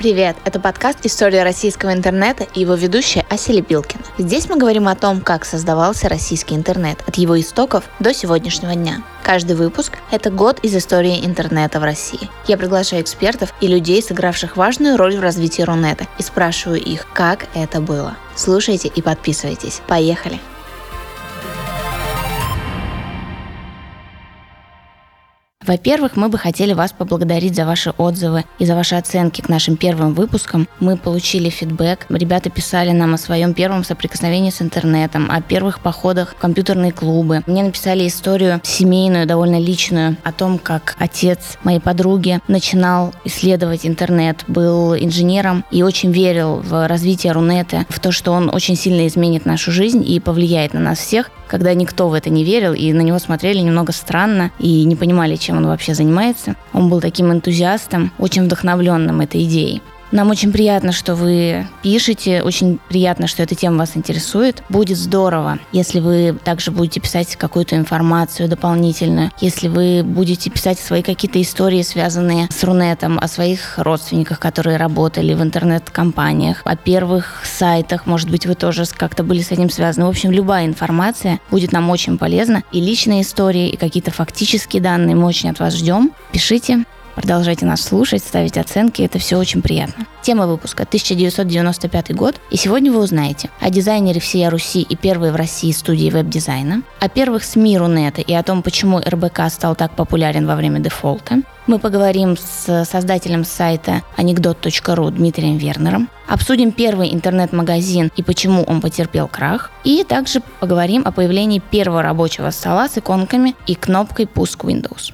Привет! Это подкаст «История российского интернета» и его ведущая Ася Лепилкина. Здесь мы говорим о том, как создавался российский интернет от его истоков до сегодняшнего дня. Каждый выпуск – это год из истории интернета в России. Я приглашаю экспертов и людей, сыгравших важную роль в развитии Рунета, и спрашиваю их, как это было. Слушайте и подписывайтесь. Поехали! Во-первых, мы бы хотели вас поблагодарить за ваши отзывы и за ваши оценки к нашим первым выпускам. Мы получили фидбэк. Ребята писали нам о своем первом соприкосновении с интернетом, о первых походах в компьютерные клубы. Мне написали историю семейную, довольно личную, о том, как отец моей подруги начинал исследовать интернет, был инженером и очень верил в развитие Рунета, в то, что он очень сильно изменит нашу жизнь и повлияет на нас всех когда никто в это не верил, и на него смотрели немного странно и не понимали, чем он вообще занимается. Он был таким энтузиастом, очень вдохновленным этой идеей. Нам очень приятно, что вы пишете, очень приятно, что эта тема вас интересует. Будет здорово, если вы также будете писать какую-то информацию дополнительную, если вы будете писать свои какие-то истории, связанные с Рунетом, о своих родственниках, которые работали в интернет-компаниях, о первых сайтах, может быть, вы тоже как-то были с этим связаны. В общем, любая информация будет нам очень полезна. И личные истории, и какие-то фактические данные мы очень от вас ждем. Пишите, Продолжайте нас слушать, ставить оценки, это все очень приятно. Тема выпуска 1995 год, и сегодня вы узнаете о дизайнере всей Руси и первой в России студии веб-дизайна, о первых СМИ Рунета и о том, почему РБК стал так популярен во время дефолта. Мы поговорим с создателем сайта анекдот.ру Дмитрием Вернером, обсудим первый интернет-магазин и почему он потерпел крах, и также поговорим о появлении первого рабочего стола с иконками и кнопкой «Пуск Windows».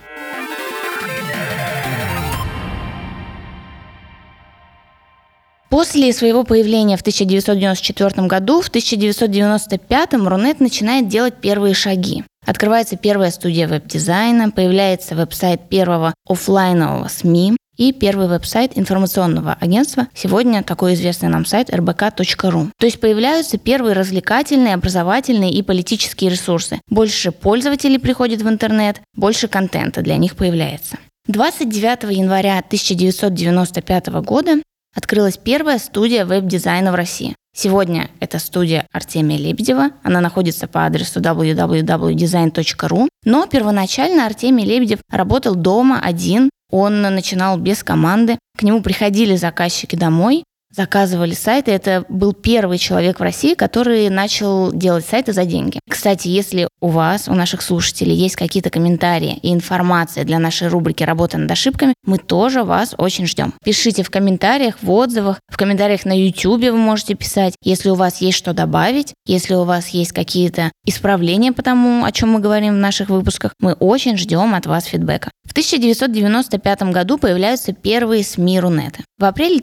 После своего появления в 1994 году, в 1995 Рунет начинает делать первые шаги. Открывается первая студия веб-дизайна, появляется веб-сайт первого офлайнового СМИ и первый веб-сайт информационного агентства, сегодня такой известный нам сайт rbk.ru. То есть появляются первые развлекательные, образовательные и политические ресурсы. Больше пользователей приходит в интернет, больше контента для них появляется. 29 января 1995 года открылась первая студия веб-дизайна в России. Сегодня это студия Артемия Лебедева. Она находится по адресу www.design.ru. Но первоначально Артемий Лебедев работал дома один. Он начинал без команды. К нему приходили заказчики домой, заказывали сайты. Это был первый человек в России, который начал делать сайты за деньги. Кстати, если у вас, у наших слушателей есть какие-то комментарии и информация для нашей рубрики «Работа над ошибками», мы тоже вас очень ждем. Пишите в комментариях, в отзывах, в комментариях на YouTube вы можете писать, если у вас есть что добавить, если у вас есть какие-то исправления по тому, о чем мы говорим в наших выпусках, мы очень ждем от вас фидбэка. В 1995 году появляются первые СМИ Рунета. В апреле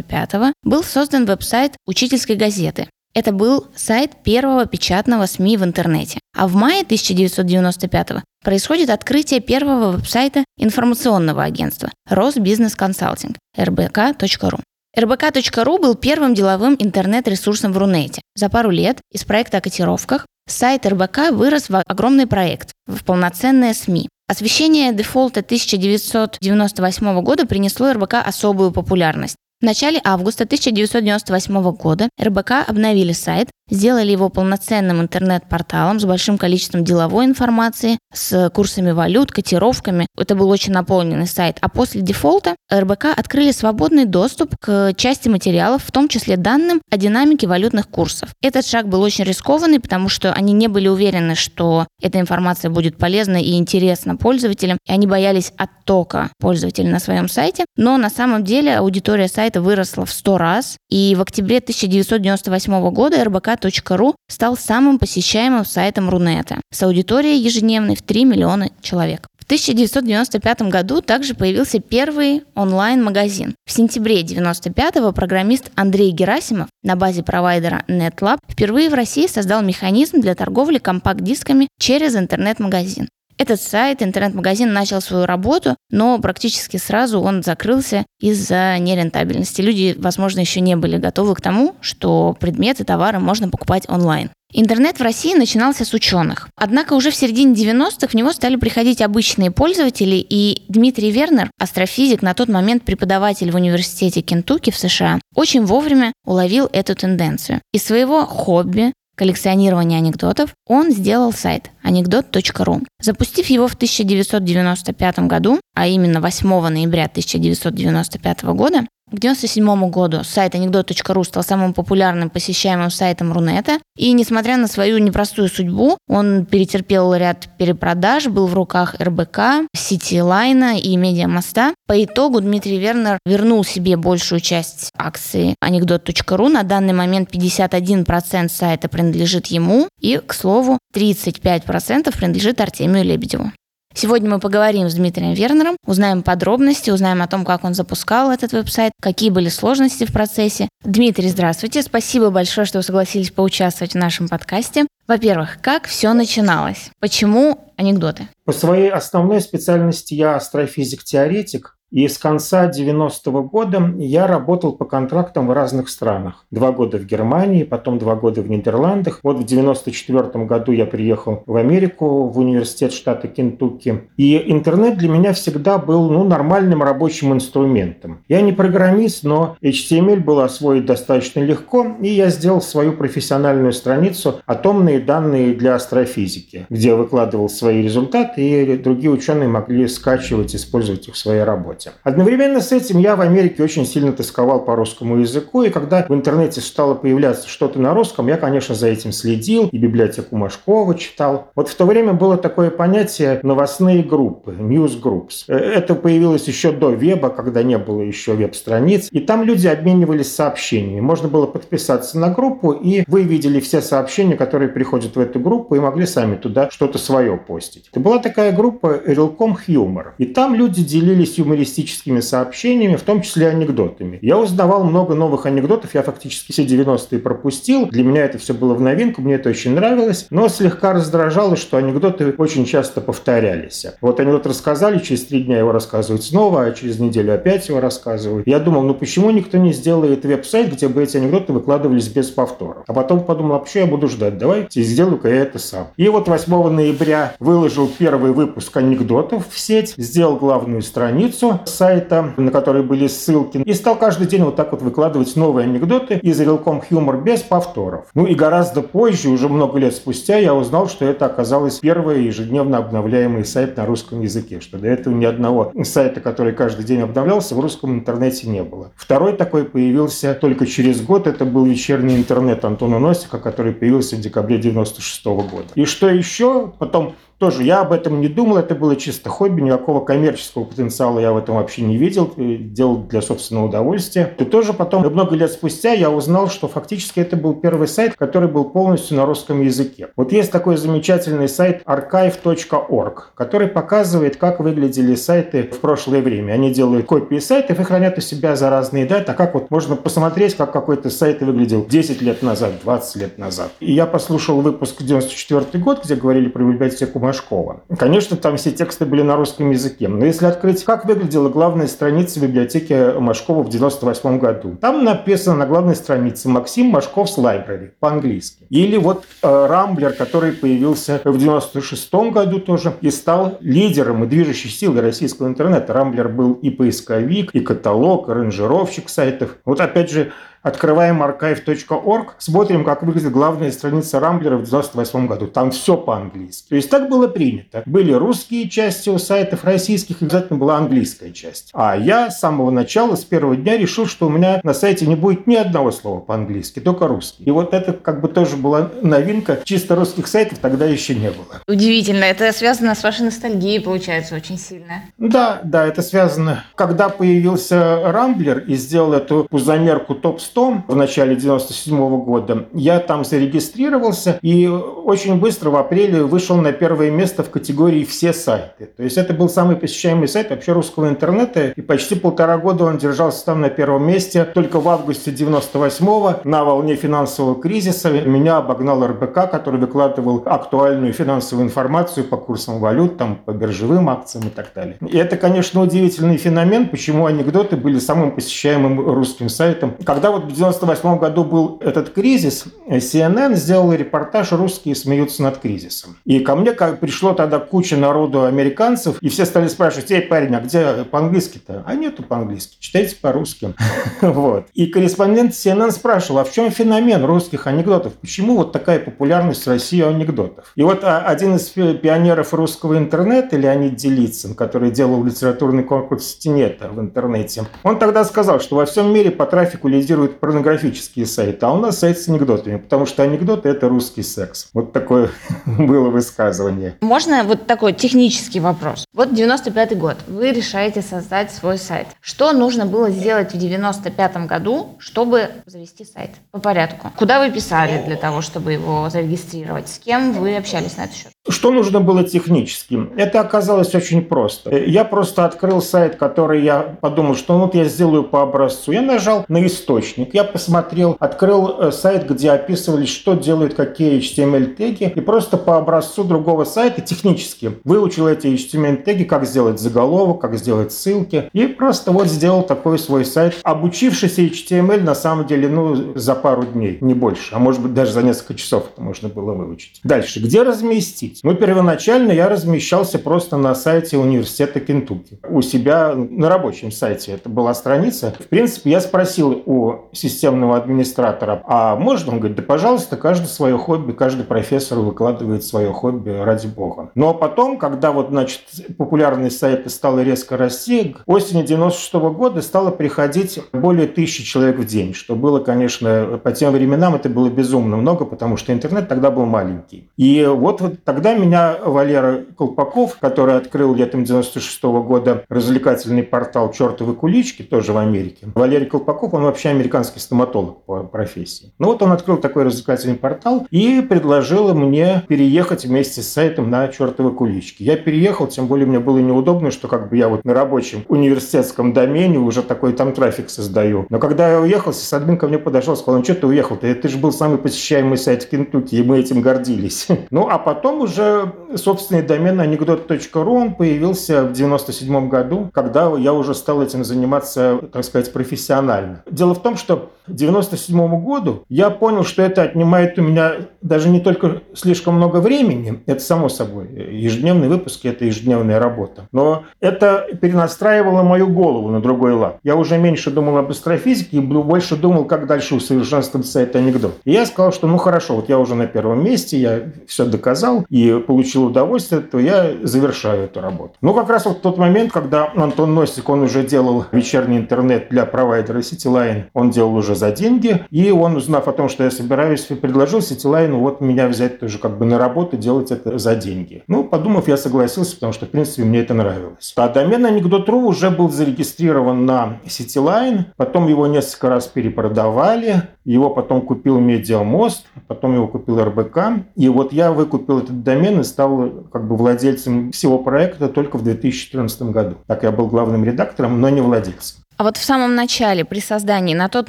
1995 был создан веб-сайт учительской газеты. Это был сайт первого печатного СМИ в интернете. А в мае 1995 происходит открытие первого веб-сайта информационного агентства Росбизнес Консалтинг rbk.ru. rbk.ru был первым деловым интернет-ресурсом в Рунете. За пару лет из проекта о котировках сайт РБК вырос в огромный проект, в полноценное СМИ. Освещение дефолта 1998 года принесло РБК особую популярность. В начале августа 1998 года РБК обновили сайт, сделали его полноценным интернет-порталом с большим количеством деловой информации, с курсами валют, котировками. Это был очень наполненный сайт. А после дефолта РБК открыли свободный доступ к части материалов, в том числе данным о динамике валютных курсов. Этот шаг был очень рискованный, потому что они не были уверены, что эта информация будет полезна и интересна пользователям, и они боялись оттока пользователей на своем сайте. Но на самом деле аудитория сайта выросла в 100 раз, и в октябре 1998 года rbk.ru стал самым посещаемым сайтом Рунета с аудиторией ежедневной в 3 миллиона человек. В 1995 году также появился первый онлайн-магазин. В сентябре 1995 программист Андрей Герасимов на базе провайдера NetLab впервые в России создал механизм для торговли компакт-дисками через интернет-магазин. Этот сайт, интернет-магазин начал свою работу, но практически сразу он закрылся из-за нерентабельности. Люди, возможно, еще не были готовы к тому, что предметы, товары можно покупать онлайн. Интернет в России начинался с ученых. Однако уже в середине 90-х в него стали приходить обычные пользователи, и Дмитрий Вернер, астрофизик, на тот момент преподаватель в университете Кентукки в США, очень вовремя уловил эту тенденцию. Из своего хобби коллекционирования анекдотов, он сделал сайт анекдот.ру. Запустив его в 1995 году, а именно 8 ноября 1995 года, к 1997 году сайт анекдот.ру стал самым популярным посещаемым сайтом Рунета. И несмотря на свою непростую судьбу, он перетерпел ряд перепродаж, был в руках РБК, Ситилайна и Медиамоста. По итогу Дмитрий Вернер вернул себе большую часть акций анекдот.ру. На данный момент 51% сайта принадлежит ему. И, к слову, 35% принадлежит Артемию Лебедеву. Сегодня мы поговорим с Дмитрием Вернером, узнаем подробности, узнаем о том, как он запускал этот веб-сайт, какие были сложности в процессе. Дмитрий, здравствуйте. Спасибо большое, что вы согласились поучаствовать в нашем подкасте. Во-первых, как все начиналось? Почему анекдоты? По своей основной специальности я астрофизик-теоретик, и с конца 90-го года я работал по контрактам в разных странах. Два года в Германии, потом два года в Нидерландах. Вот в 94 году я приехал в Америку, в университет штата Кентукки. И интернет для меня всегда был ну, нормальным рабочим инструментом. Я не программист, но HTML было освоить достаточно легко, и я сделал свою профессиональную страницу «Атомные данные для астрофизики», где выкладывал свои результаты, и другие ученые могли скачивать, использовать их в своей работе работе. Одновременно с этим я в Америке очень сильно тосковал по русскому языку, и когда в интернете стало появляться что-то на русском, я, конечно, за этим следил, и библиотеку Машкова читал. Вот в то время было такое понятие новостные группы, news groups. Э, это появилось еще до веба, когда не было еще веб-страниц, и там люди обменивались сообщениями. Можно было подписаться на группу, и вы видели все сообщения, которые приходят в эту группу, и могли сами туда что-то свое постить. Это была такая группа Realcom Humor, и там люди делились юмористическими юмористическими сообщениями, в том числе анекдотами. Я узнавал много новых анекдотов, я фактически все 90-е пропустил. Для меня это все было в новинку, мне это очень нравилось, но слегка раздражало, что анекдоты очень часто повторялись. Вот анекдот рассказали, через три дня его рассказывают снова, а через неделю опять его рассказывают. Я думал, ну почему никто не сделает веб-сайт, где бы эти анекдоты выкладывались без повтора? А потом подумал, а почему я буду ждать? Давайте сделаю-ка я это сам. И вот 8 ноября выложил первый выпуск анекдотов в сеть, сделал главную страницу, сайта, на который были ссылки, и стал каждый день вот так вот выкладывать новые анекдоты из Realcom Humor без повторов. Ну и гораздо позже, уже много лет спустя, я узнал, что это оказалось первый ежедневно обновляемый сайт на русском языке, что до этого ни одного сайта, который каждый день обновлялся, в русском интернете не было. Второй такой появился только через год, это был вечерний интернет Антона Носика, который появился в декабре 96 года. И что еще? Потом тоже я об этом не думал, это было чисто хобби, никакого коммерческого потенциала я в этом вообще не видел, э, делал для собственного удовольствия. И тоже потом, много лет спустя, я узнал, что фактически это был первый сайт, который был полностью на русском языке. Вот есть такой замечательный сайт archive.org, который показывает, как выглядели сайты в прошлое время. Они делают копии сайтов и хранят у себя за разные даты, а как вот можно посмотреть, как какой-то сайт выглядел 10 лет назад, 20 лет назад. И я послушал выпуск 94 год, где говорили про библиотеку Машкова. Конечно, там все тексты были на русском языке. Но если открыть, как выглядела главная страница библиотеки Машкова в 98 году, там написано на главной странице «Максим Машков's Library» по-английски. Или вот э, Рамблер, который появился в 96 году тоже и стал лидером и движущей силой российского интернета. Рамблер был и поисковик, и каталог, и ранжировщик сайтов. Вот опять же, Открываем archive.org, смотрим, как выглядит главная страница Рамблера в 98 году. Там все по-английски. То есть так было принято. Были русские части у сайтов российских, обязательно была английская часть. А я с самого начала, с первого дня решил, что у меня на сайте не будет ни одного слова по-английски, только русский. И вот это как бы тоже была новинка. Чисто русских сайтов тогда еще не было. Удивительно. Это связано с вашей ностальгией, получается, очень сильно. Да, да, это связано. Когда появился Рамблер и сделал эту пузомерку топ-100, шестом, в начале 97 -го года, я там зарегистрировался и очень быстро в апреле вышел на первое место в категории «Все сайты». То есть это был самый посещаемый сайт вообще русского интернета, и почти полтора года он держался там на первом месте. Только в августе 98-го, на волне финансового кризиса, меня обогнал РБК, который выкладывал актуальную финансовую информацию по курсам валют, там, по биржевым акциям и так далее. И это, конечно, удивительный феномен, почему анекдоты были самым посещаемым русским сайтом. Когда вот в 98 году был этот кризис, CNN сделал репортаж «Русские смеются над кризисом». И ко мне пришло тогда куча народу американцев, и все стали спрашивать, эй, парень, а где по-английски-то? А нету по-английски, читайте по-русски. вот. И корреспондент CNN спрашивал, а в чем феномен русских анекдотов? Почему вот такая популярность в России анекдотов? И вот а, один из пионеров русского интернета, Леонид Делицын, который делал литературный конкурс «Стенета» в интернете, он тогда сказал, что во всем мире по трафику лидируют порнографические сайты, а у нас сайт с анекдотами, потому что анекдоты – это русский секс. Вот такое было высказывание. Можно вот такой технический вопрос? Вот 95 год, вы решаете создать свой сайт. Что нужно было сделать в 95 году, чтобы завести сайт по порядку? Куда вы писали для того, чтобы его зарегистрировать? С кем вы общались на этот счет? Что нужно было технически? Это оказалось очень просто. Я просто открыл сайт, который я подумал, что вот я сделаю по образцу. Я нажал на источник, я посмотрел, открыл э, сайт, где описывались, что делают какие HTML-теги, и просто по образцу другого сайта технически выучил эти HTML-теги, как сделать заголовок, как сделать ссылки, и просто вот сделал такой свой сайт, обучившись HTML на самом деле ну, за пару дней, не больше, а может быть даже за несколько часов это можно было выучить. Дальше, где разместить? Разместить? Ну, первоначально я размещался просто на сайте университета Кентукки. У себя на рабочем сайте это была страница. В принципе, я спросил у системного администратора, а можно? Он говорит, да, пожалуйста, каждый свое хобби, каждый профессор выкладывает свое хобби, ради бога. Но потом, когда вот, значит, популярность сайта стала резко расти, к осени 96 -го года стало приходить более тысячи человек в день, что было, конечно, по тем временам это было безумно много, потому что интернет тогда был маленький. И вот, вот тогда Тогда меня Валера Колпаков, который открыл летом 96 -го года развлекательный портал «Чертовы кулички», тоже в Америке. Валерий Колпаков, он вообще американский стоматолог по профессии. Ну вот он открыл такой развлекательный портал и предложил мне переехать вместе с сайтом на «Чертовы кулички». Я переехал, тем более мне было неудобно, что как бы я вот на рабочем университетском домене уже такой там трафик создаю. Но когда я уехал, сисадмин ко мне подошел, сказал, ну что ты уехал? Ты, ты же был самый посещаемый сайт в Кентукки, и мы этим гордились. Ну, а потом уже уже собственный домен анекдот.ру, он появился в 97 году, когда я уже стал этим заниматься, так сказать, профессионально. Дело в том, что к 97 году я понял, что это отнимает у меня даже не только слишком много времени, это само собой, ежедневные выпуски – это ежедневная работа, но это перенастраивало мою голову на другой лад. Я уже меньше думал об астрофизике и больше думал, как дальше усовершенствовать сайт анекдот. И я сказал, что ну хорошо, вот я уже на первом месте, я все доказал, и получил удовольствие, то я завершаю эту работу. Ну, как раз вот в тот момент, когда Антон Носик, он уже делал вечерний интернет для провайдера CityLine, он делал уже за деньги, и он, узнав о том, что я собираюсь, предложил CityLine вот меня взять тоже как бы на работу, делать это за деньги. Ну, подумав, я согласился, потому что, в принципе, мне это нравилось. А домен анекдот.ру уже был зарегистрирован на CityLine, потом его несколько раз перепродавали, его потом купил Медиамост, потом его купил РБК, и вот я выкупил этот домен домен и стал как бы владельцем всего проекта только в 2014 году. Так я был главным редактором, но не владельцем. А вот в самом начале, при создании, на тот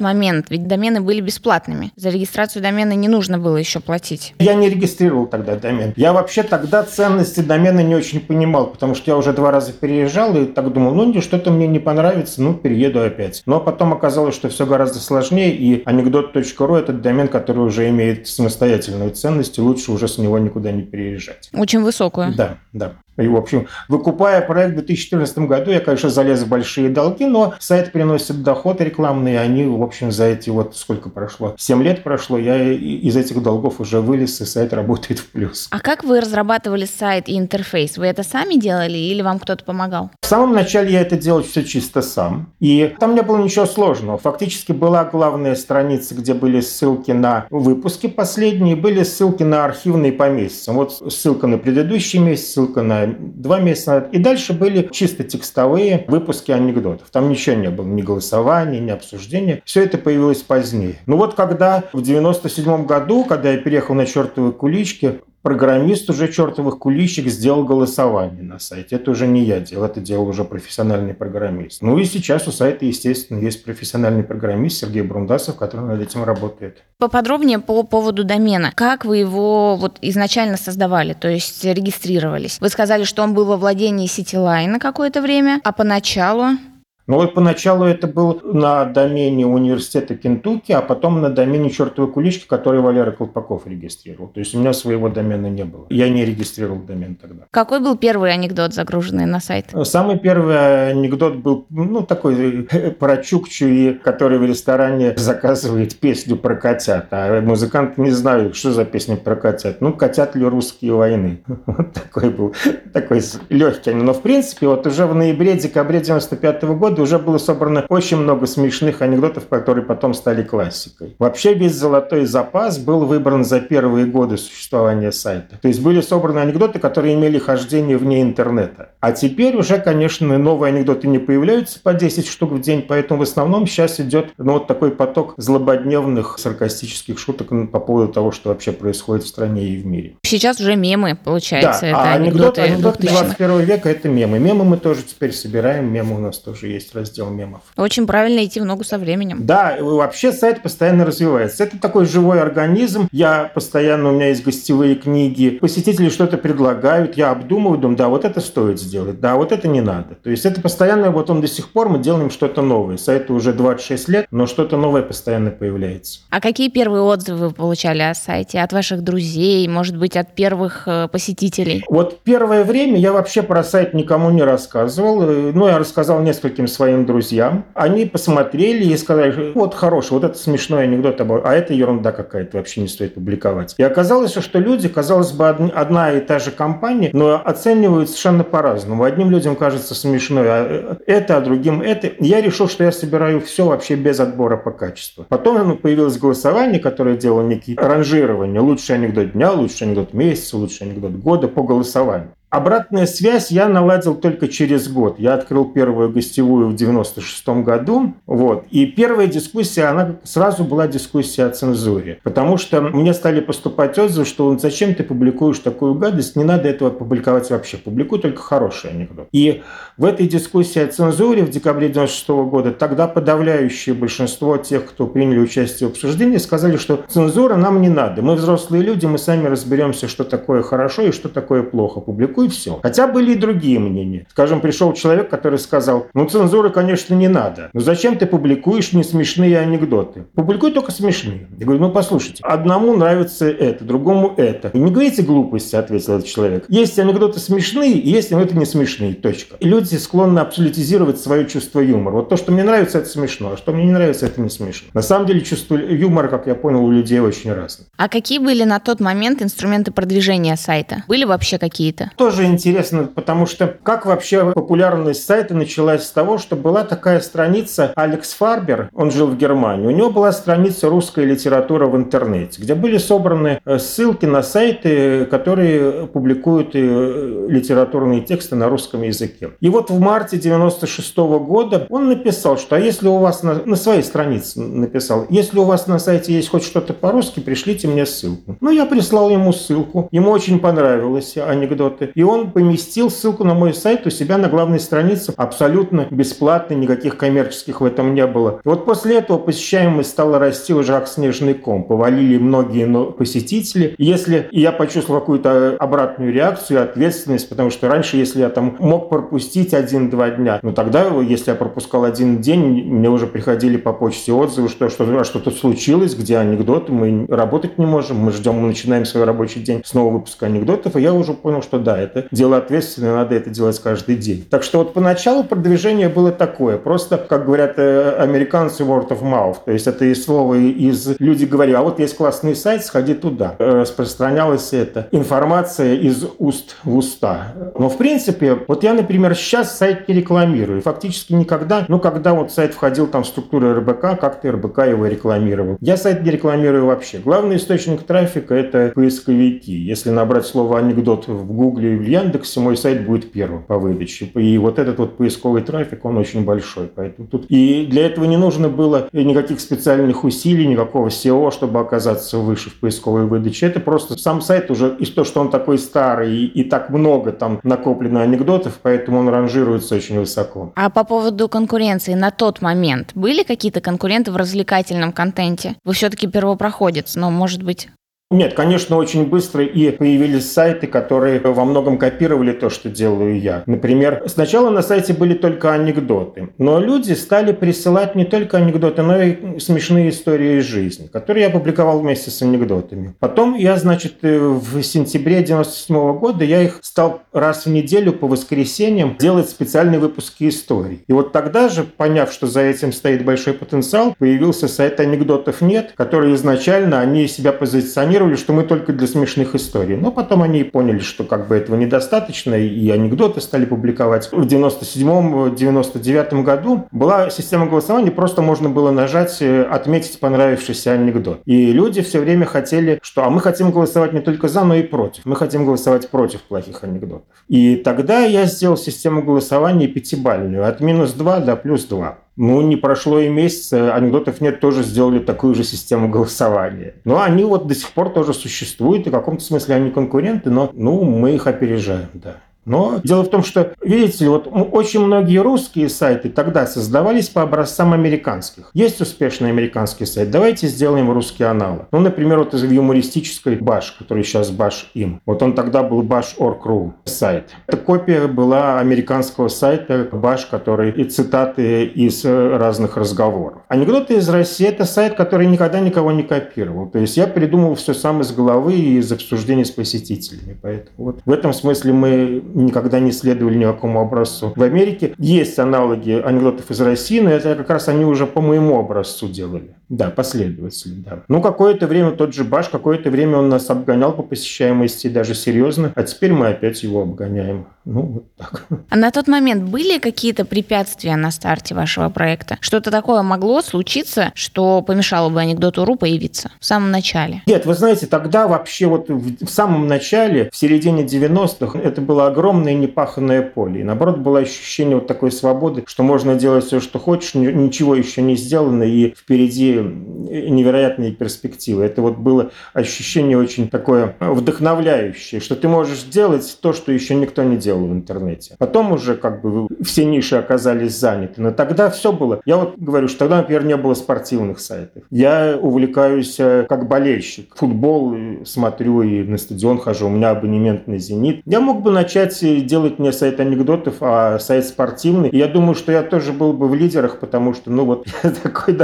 момент, ведь домены были бесплатными. За регистрацию домена не нужно было еще платить. Я не регистрировал тогда домен. Я вообще тогда ценности домена не очень понимал, потому что я уже два раза переезжал и так думал, ну что-то мне не понравится, ну перееду опять. Но потом оказалось, что все гораздо сложнее, и анекдот.ру это домен, который уже имеет самостоятельную ценность, и лучше уже с него никуда не переезжать. Очень высокую. Да, да. И, в общем, выкупая проект в 2014 году, я, конечно, залез в большие долги, но сайт приносит доход рекламный, и они, в общем, за эти вот сколько прошло, 7 лет прошло, я из этих долгов уже вылез, и сайт работает в плюс. А как вы разрабатывали сайт и интерфейс? Вы это сами делали или вам кто-то помогал? В самом начале я это делал все чисто сам. И там не было ничего сложного. Фактически была главная страница, где были ссылки на выпуски последние, были ссылки на архивные по месяцам. Вот ссылка на предыдущий месяц, ссылка на два месяца назад. И дальше были чисто текстовые выпуски анекдотов. Там ничего не было, ни голосования, ни обсуждения. Все это появилось позднее. Ну вот когда в 97 году, когда я переехал на чертовы кулички, программист уже чертовых куличек сделал голосование на сайте. Это уже не я делал, это делал уже профессиональный программист. Ну и сейчас у сайта, естественно, есть профессиональный программист Сергей Брундасов, который над этим работает. Поподробнее по поводу домена. Как вы его вот изначально создавали, то есть регистрировались? Вы сказали, что он был во владении Cityline на какое-то время, а поначалу Ну вот поначалу это был на домене университета Кентукки, а потом на домене чертовой кулички, который Валера Колпаков регистрировал. То есть у меня своего домена не было. Я не регистрировал домен тогда. Какой был первый анекдот, загруженный на сайт? Самый первый анекдот был, ну, такой про Чукчу, который в ресторане заказывает песню про котят. А музыкант не знаю, что за песня про котят. Ну, котят ли русские войны? Вот такой был, такой легкий. Но, в принципе, вот уже в ноябре-декабре 95 года годы уже было собрано очень много смешных анекдотов, которые потом стали классикой. Вообще весь золотой запас был выбран за первые годы существования сайта. То есть были собраны анекдоты, которые имели хождение вне интернета. А теперь уже, конечно, новые анекдоты не появляются по 10 штук в день, поэтому в основном сейчас идет ну, вот такой поток злободневных саркастических шуток по поводу того, что вообще происходит в стране и в мире. Сейчас уже мемы, получается. Да, это а анекдоты, анекдоты 21 века – это мемы. Мемы мы тоже теперь собираем, мемы у нас тоже есть есть раздел мемов. Очень правильно идти в ногу со временем. Да, вообще сайт постоянно развивается. Это такой живой организм. Я постоянно, у меня есть гостевые книги. Посетители что-то предлагают, я обдумываю, думаю, да, вот это стоит сделать, да, вот это не надо. То есть это постоянно, вот он до сих пор, мы делаем что-то новое. Сайту уже 26 лет, но что-то новое постоянно появляется. А какие первые отзывы вы получали о сайте? От ваших друзей, может быть, от первых э, посетителей? Вот первое время я вообще про сайт никому не рассказывал. Э, ну, я рассказал нескольким своим друзьям. Они посмотрели и сказали, вот хороший, вот это смешной анекдот, а это ерунда какая-то, вообще не стоит публиковать. И оказалось, что люди, казалось бы, одна и та же компания, но оценивают совершенно по-разному. Одним людям кажется смешной а это, а другим это. Я решил, что я собираю все вообще без отбора по качеству. Потом появилось голосование, которое делало некие ранжирования. Лучший анекдот дня, лучший анекдот месяца, лучший анекдот года по голосованию. Обратная связь я наладил только через год. Я открыл первую гостевую в 96 году. Вот. И первая дискуссия, она сразу была дискуссия о цензуре. Потому что мне стали поступать отзывы, что зачем ты публикуешь такую гадость, не надо этого публиковать вообще. Публикуй только хороший анекдот. И в этой дискуссии о цензуре в декабре 96 года тогда подавляющее большинство тех, кто приняли участие в обсуждении, сказали, что цензура нам не надо. Мы взрослые люди, мы сами разберемся, что такое хорошо и что такое плохо. Публикуй и все. Хотя были и другие мнения. Скажем, пришел человек, который сказал, ну цензуры, конечно, не надо. Но зачем ты публикуешь не смешные анекдоты? Публикуй только смешные. Я говорю, ну послушайте, одному нравится это, другому это. И не говорите глупости, ответил этот человек. Есть анекдоты смешные, есть анекдоты не смешные. Точка. И люди склонны абсолютизировать свое чувство юмора. Вот то, что мне нравится, это смешно, а что мне не нравится, это не смешно. На самом деле чувство юмора, как я понял, у людей очень разное. А какие были на тот момент инструменты продвижения сайта? Были вообще какие-то? Тоже тоже интересно, потому что как вообще популярность сайта началась с того, что была такая страница Алекс Фарбер, он жил в Германии, у него была страница «Русская литература в интернете», где были собраны э, ссылки на сайты, которые публикуют э, литературные тексты на русском языке. И вот в марте 96 года он написал, что а если у вас на, на своей странице написал, если у вас на сайте есть хоть что-то по-русски, пришлите мне ссылку. Ну, я прислал ему ссылку, ему очень понравилось анекдоты. И он поместил ссылку на мой сайт у себя на главной странице абсолютно бесплатно, никаких коммерческих в этом не было. И вот после этого посещаемость стала расти уже как снежный ком. Повалили многие посетители. Если я почувствовал какую-то обратную реакцию, ответственность, потому что раньше, если я там мог пропустить один-два дня, ну тогда, если я пропускал один день, мне уже приходили по почте отзывы, что, что а что-то случилось, где анекдоты, мы работать не можем, мы ждем, мы начинаем свой рабочий день с нового выпуска анекдотов, и я уже понял, что да, это дело ответственное, надо это делать каждый день. Так что вот поначалу продвижение было такое, просто, как говорят э, американцы, word of mouth, то есть это и слово из... Люди говорили, а вот есть классный сайт, сходи туда. Э, распространялась эта информация из уст в уста. Но в принципе, вот я, например, сейчас сайт не рекламирую. Фактически никогда, ну когда вот сайт входил там в структуру РБК, как-то РБК его рекламировал. Я сайт не рекламирую вообще. Главный источник трафика это поисковики. Если набрать слово анекдот в Гугле в Яндексе мой сайт будет первым по выдаче. И вот этот вот поисковый трафик, он очень большой. Поэтому тут... И для этого не нужно было никаких специальных усилий, никакого SEO, чтобы оказаться выше в поисковой выдаче. Это просто сам сайт уже, из то, что он такой старый и, и так много там накоплено анекдотов, поэтому он ранжируется очень высоко. А по поводу конкуренции на тот момент были какие-то конкуренты в развлекательном контенте? Вы все-таки первопроходец, но, может быть, Нет, конечно, очень быстро и появились сайты, которые во многом копировали то, что делаю я. Например, сначала на сайте были только анекдоты, но люди стали присылать не только анекдоты, но и смешные истории из жизни, которые я публиковал вместе с анекдотами. Потом я, значит, э, в сентябре 97 года я их стал раз в неделю по воскресеньям делать специальные выпуски историй. И вот тогда же, поняв, что за этим стоит большой потенциал, появился сайт анекдотов нет, который изначально они себя позиционировали планировали, что мы только для смешных историй. Но потом они поняли, что как бы этого недостаточно, и анекдоты стали публиковать. В 97-99 году была система голосования, просто можно было нажать э, «Отметить понравившийся анекдот». И люди все время хотели, что «А мы хотим голосовать не только за, но и против. Мы хотим голосовать против плохих анекдотов». И тогда я сделал систему голосования пятибальную, от минус 2 до плюс 2. Ну, не прошло и месяца, анекдотов нет, тоже сделали такую же систему голосования. Но они вот до сих пор тоже существуют, и в каком-то смысле они конкуренты, но ну, мы их опережаем, да. Но дело в том, что, видите, вот очень многие русские сайты тогда создавались по образцам американских. Есть успешный американский сайт, давайте сделаем русский аналог. Ну, например, вот из юмористической Баш, который сейчас Баш им. Вот он тогда был Bash.org.ru сайт. Эта копия была американского сайта Баш, который и цитаты из разных разговоров. Анекдоты из России – это сайт, который никогда никого не копировал. То есть я придумал все сам из головы и из обсуждений с посетителями. Поэтому вот в этом смысле мы никогда не следовали никакому образцу. В Америке есть аналоги анекдотов из России, но это как раз они уже по моему образцу делали. Да, последователи, да. Ну, какое-то время тот же Баш, какое-то время он нас обгонял по посещаемости, даже серьезно, а теперь мы опять его обгоняем. Ну, вот так. А на тот момент были какие-то препятствия на старте вашего проекта? Что-то такое могло случиться, что помешало бы анекдоту.ру появиться в самом начале? Нет, вы знаете, тогда вообще вот в самом начале, в середине 90-х, это было огромное непаханное поле. И наоборот, было ощущение вот такой свободы, что можно делать все, что хочешь, ничего еще не сделано, и впереди невероятные перспективы. Это вот было ощущение очень такое вдохновляющее, что ты можешь делать то, что еще никто не делал в интернете. Потом уже как бы все ниши оказались заняты. Но тогда все было. Я вот говорю, что тогда, например, не было спортивных сайтов. Я увлекаюсь э, как болельщик. Футбол смотрю и на стадион хожу. У меня абонемент на «Зенит». Я мог бы начать делать не сайт анекдотов, а сайт спортивный. И я думаю, что я тоже был бы в лидерах, потому что, ну вот, я такой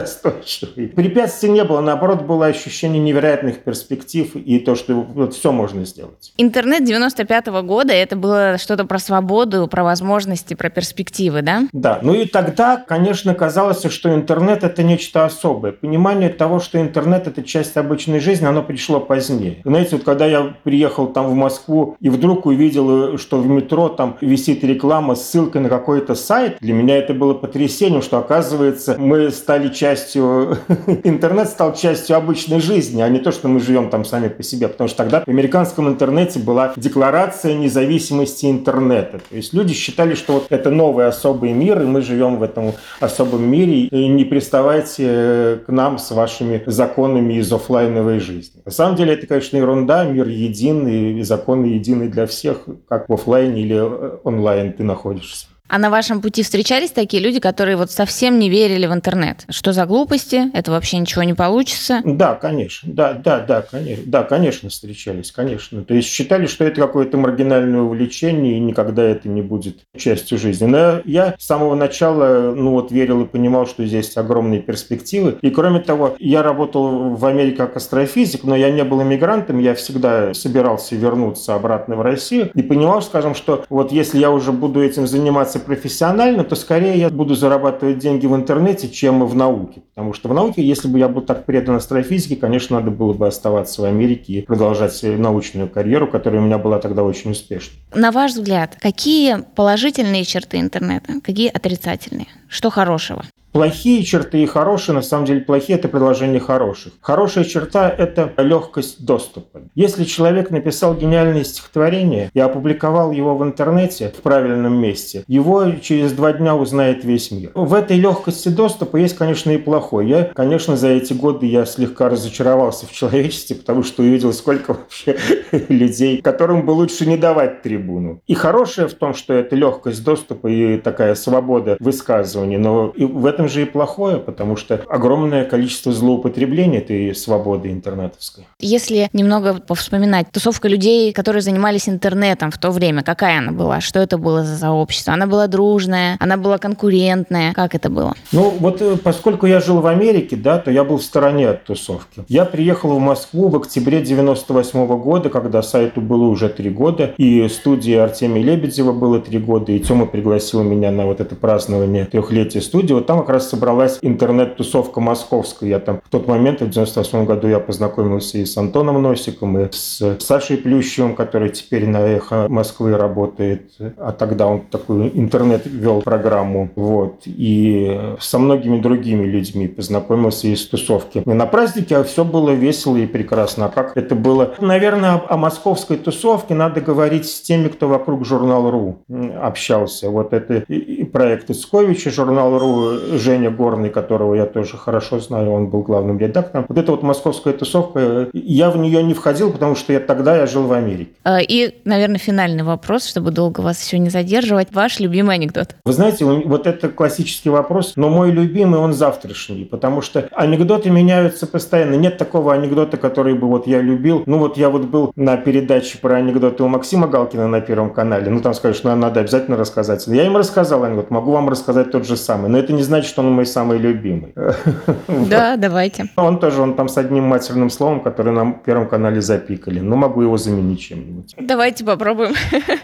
достойчивый. Препятствий не было, наоборот, было ощущение невероятных перспектив и то, что вот все можно сделать. Интернет 95 -го года – это было что-то про свободу, про возможности, про перспективы, да? Да. Ну и тогда, конечно, казалось, что интернет – это нечто особое. Понимание того, что интернет – это часть обычной жизни, оно пришло позднее. Знаете, вот когда я приехал там в Москву и вдруг увидел, что в метро там висит реклама с ссылкой на какой-то сайт, для меня это было потрясением, что, оказывается, мы стали частью интернет стал частью обычной жизни, а не то, что мы живем там сами по себе. Потому что тогда в американском интернете была декларация независимости интернета. То есть люди считали, что вот это новый особый мир, и мы живем в этом особом мире, и не приставайте э, к нам с вашими законами из офлайновой жизни. На самом деле это, конечно, ерунда, мир единый, и законы едины для всех, как в офлайне или э, онлайн ты находишься. А на вашем пути встречались такие люди, которые вот совсем не верили в интернет? Что за глупости? Это вообще ничего не получится? Да, конечно. Да, да, да, конечно. Да, конечно, встречались, конечно. То есть считали, что это какое-то маргинальное увлечение, и никогда это не будет частью жизни. Но я с самого начала, ну вот, верил и понимал, что здесь огромные перспективы. И кроме того, я работал в Америке как астрофизик, но я не был иммигрантом, я всегда собирался вернуться обратно в Россию и понимал, скажем, что вот если я уже буду этим заниматься профессионально, то скорее я буду зарабатывать деньги в интернете, чем в науке. Потому что в науке, если бы я был так предан астрофизике, конечно, надо было бы оставаться в Америке и продолжать научную карьеру, которая у меня была тогда очень успешной. На ваш взгляд, какие положительные черты интернета, какие отрицательные? Что хорошего? Плохие черты и хорошие, на самом деле плохие – это предложения хороших. Хорошая черта – это легкость доступа. Если человек написал гениальное стихотворение и опубликовал его в интернете в правильном месте, его через два дня узнает весь мир. В этой легкости доступа есть, конечно, и плохой. Я, конечно, за эти годы я слегка разочаровался в человечестве, потому что увидел, сколько вообще людей, которым бы лучше не давать трибуну. И хорошее в том, что это легкость доступа и такая свобода высказывания, но и в этом этом же и плохое, потому что огромное количество злоупотребления этой свободы интернетовской. Если немного вспоминать, тусовка людей, которые занимались интернетом в то время, какая она была? Что это было за сообщество? Она была дружная, она была конкурентная. Как это было? Ну, вот э, поскольку я жил в Америке, да, то я был в стороне от тусовки. Я приехал в Москву в октябре 98 -го года, когда сайту было уже три года, и студии Артемия Лебедева было три года, и Тёма пригласил меня на вот это празднование трехлетия студии. Вот там раз собралась интернет-тусовка московская. Я там в тот момент, в 98 году, я познакомился и с Антоном Носиком, и с Сашей Плющевым, который теперь на «Эхо Москвы» работает. А тогда он такой интернет вел программу. Вот. И со многими другими людьми познакомился из тусовки. И на празднике все было весело и прекрасно. А как это было? Наверное, о московской тусовке надо говорить с теми, кто вокруг журнала «Ру» общался. Вот это и проект Исковича, журнал «Ру», Женя Горный, которого я тоже хорошо знаю, он был главным редактором. Вот эта вот московская тусовка, я в нее не входил, потому что я тогда я жил в Америке. А, и, наверное, финальный вопрос, чтобы долго вас еще не задерживать. Ваш любимый анекдот? Вы знаете, вот это классический вопрос, но мой любимый, он завтрашний, потому что анекдоты меняются постоянно. Нет такого анекдота, который бы вот я любил. Ну вот я вот был на передаче про анекдоты у Максима Галкина на Первом канале. Ну там скажешь, ну надо обязательно рассказать. Я им рассказал анекдот, могу вам рассказать тот же самый. Но это не значит, что он мой самый любимый. Да, давайте. Он тоже, он там с одним матерным словом, который на Первом канале запикали. Ну могу его заменить чем-нибудь. Давайте попробуем.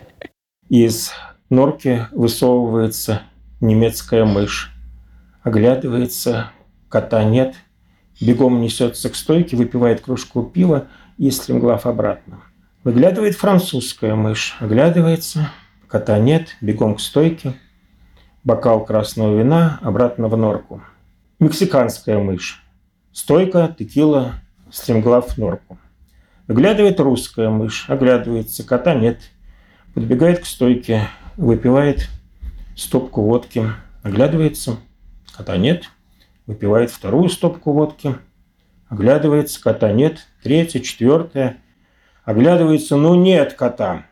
Из норки высовывается немецкая мышь. Оглядывается, кота нет. Бегом несется к стойке, выпивает кружку пива и стремглав обратно. Выглядывает французская мышь. Оглядывается, кота нет, бегом к стойке. Бокал красного вина, обратно в норку. Мексиканская мышь. Стойка, текила, стремглав в норку. Выглядывает русская мышь, оглядывается, кота нет. Подбегает к стойке, выпивает стопку водки, оглядывается, кота нет. Выпивает вторую стопку водки, оглядывается, кота нет. Третья, четвертая, оглядывается, ну нет кота.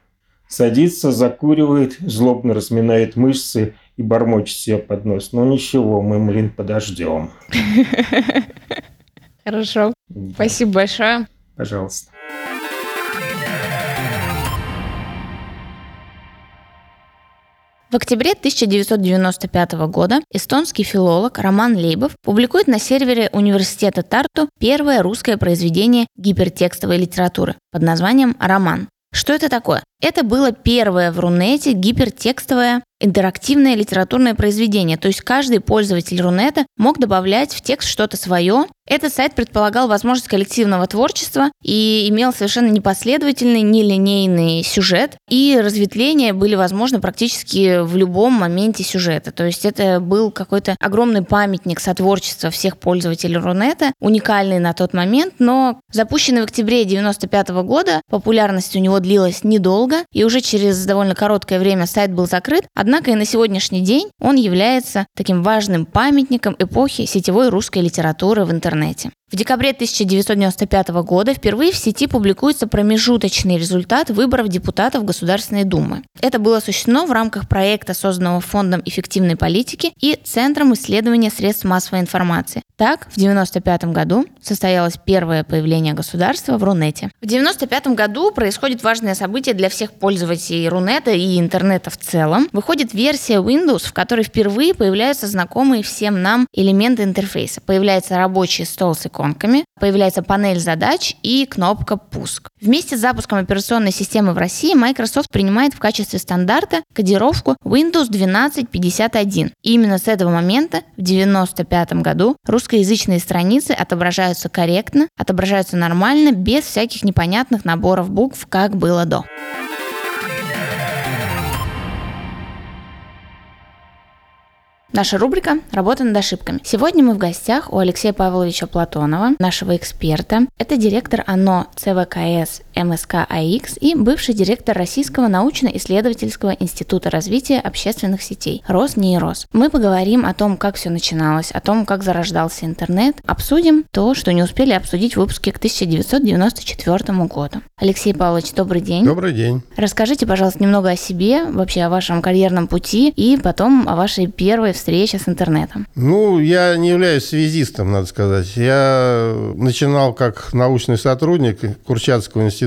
Садится, закуривает, злобно разминает мышцы и бормочет себе под нос. Ну ничего, мы, блин, подождем. Хорошо. Спасибо большое. Пожалуйста. В октябре 1995 года эстонский филолог Роман Лейбов публикует на сервере Университета Тарту первое русское произведение гипертекстовой литературы под названием «Роман». Что это такое? Это было первое в Рунете гипертекстовое интерактивное литературное произведение, то есть каждый пользователь Рунета мог добавлять в текст что-то свое. Этот сайт предполагал возможность коллективного творчества и имел совершенно непоследовательный, нелинейный сюжет, и разветвления были возможны практически в любом моменте сюжета. То есть это был какой-то огромный памятник сотворчества всех пользователей Рунета, уникальный на тот момент, но запущенный в октябре 1995 года, популярность у него длилась недолго, и уже через довольно короткое время сайт был закрыт, Однако и на сегодняшний день он является таким важным памятником эпохи сетевой русской литературы в интернете. В декабре 1995 года впервые в сети публикуется промежуточный результат выборов депутатов Государственной Думы. Это было осуществлено в рамках проекта, созданного Фондом эффективной политики и Центром исследования средств массовой информации. Так, в 1995 году состоялось первое появление государства в Рунете. В 1995 году происходит важное событие для всех пользователей Рунета и интернета в целом. Выходит версия Windows, в которой впервые появляются знакомые всем нам элементы интерфейса. Появляется рабочий стол с иконками, появляется панель задач и кнопка «Пуск». Вместе с запуском операционной системы в России Microsoft принимает в качестве стандарта кодировку Windows 1251. И именно с этого момента, в 1995 году, русскоязычные страницы отображаются корректно, отображаются нормально, без всяких непонятных наборов букв, как было до. Наша рубрика «Работа над ошибками». Сегодня мы в гостях у Алексея Павловича Платонова, нашего эксперта. Это директор ОНО ЦВКС МСК АИКС и бывший директор Российского научно-исследовательского института развития общественных сетей Роснейрос. Мы поговорим о том, как все начиналось, о том, как зарождался интернет, обсудим то, что не успели обсудить в выпуске к 1994 году. Алексей Павлович, добрый день. Добрый день. Расскажите, пожалуйста, немного о себе, вообще о вашем карьерном пути и потом о вашей первой встрече с интернетом. Ну, я не являюсь связистом, надо сказать. Я начинал как научный сотрудник Курчатского института.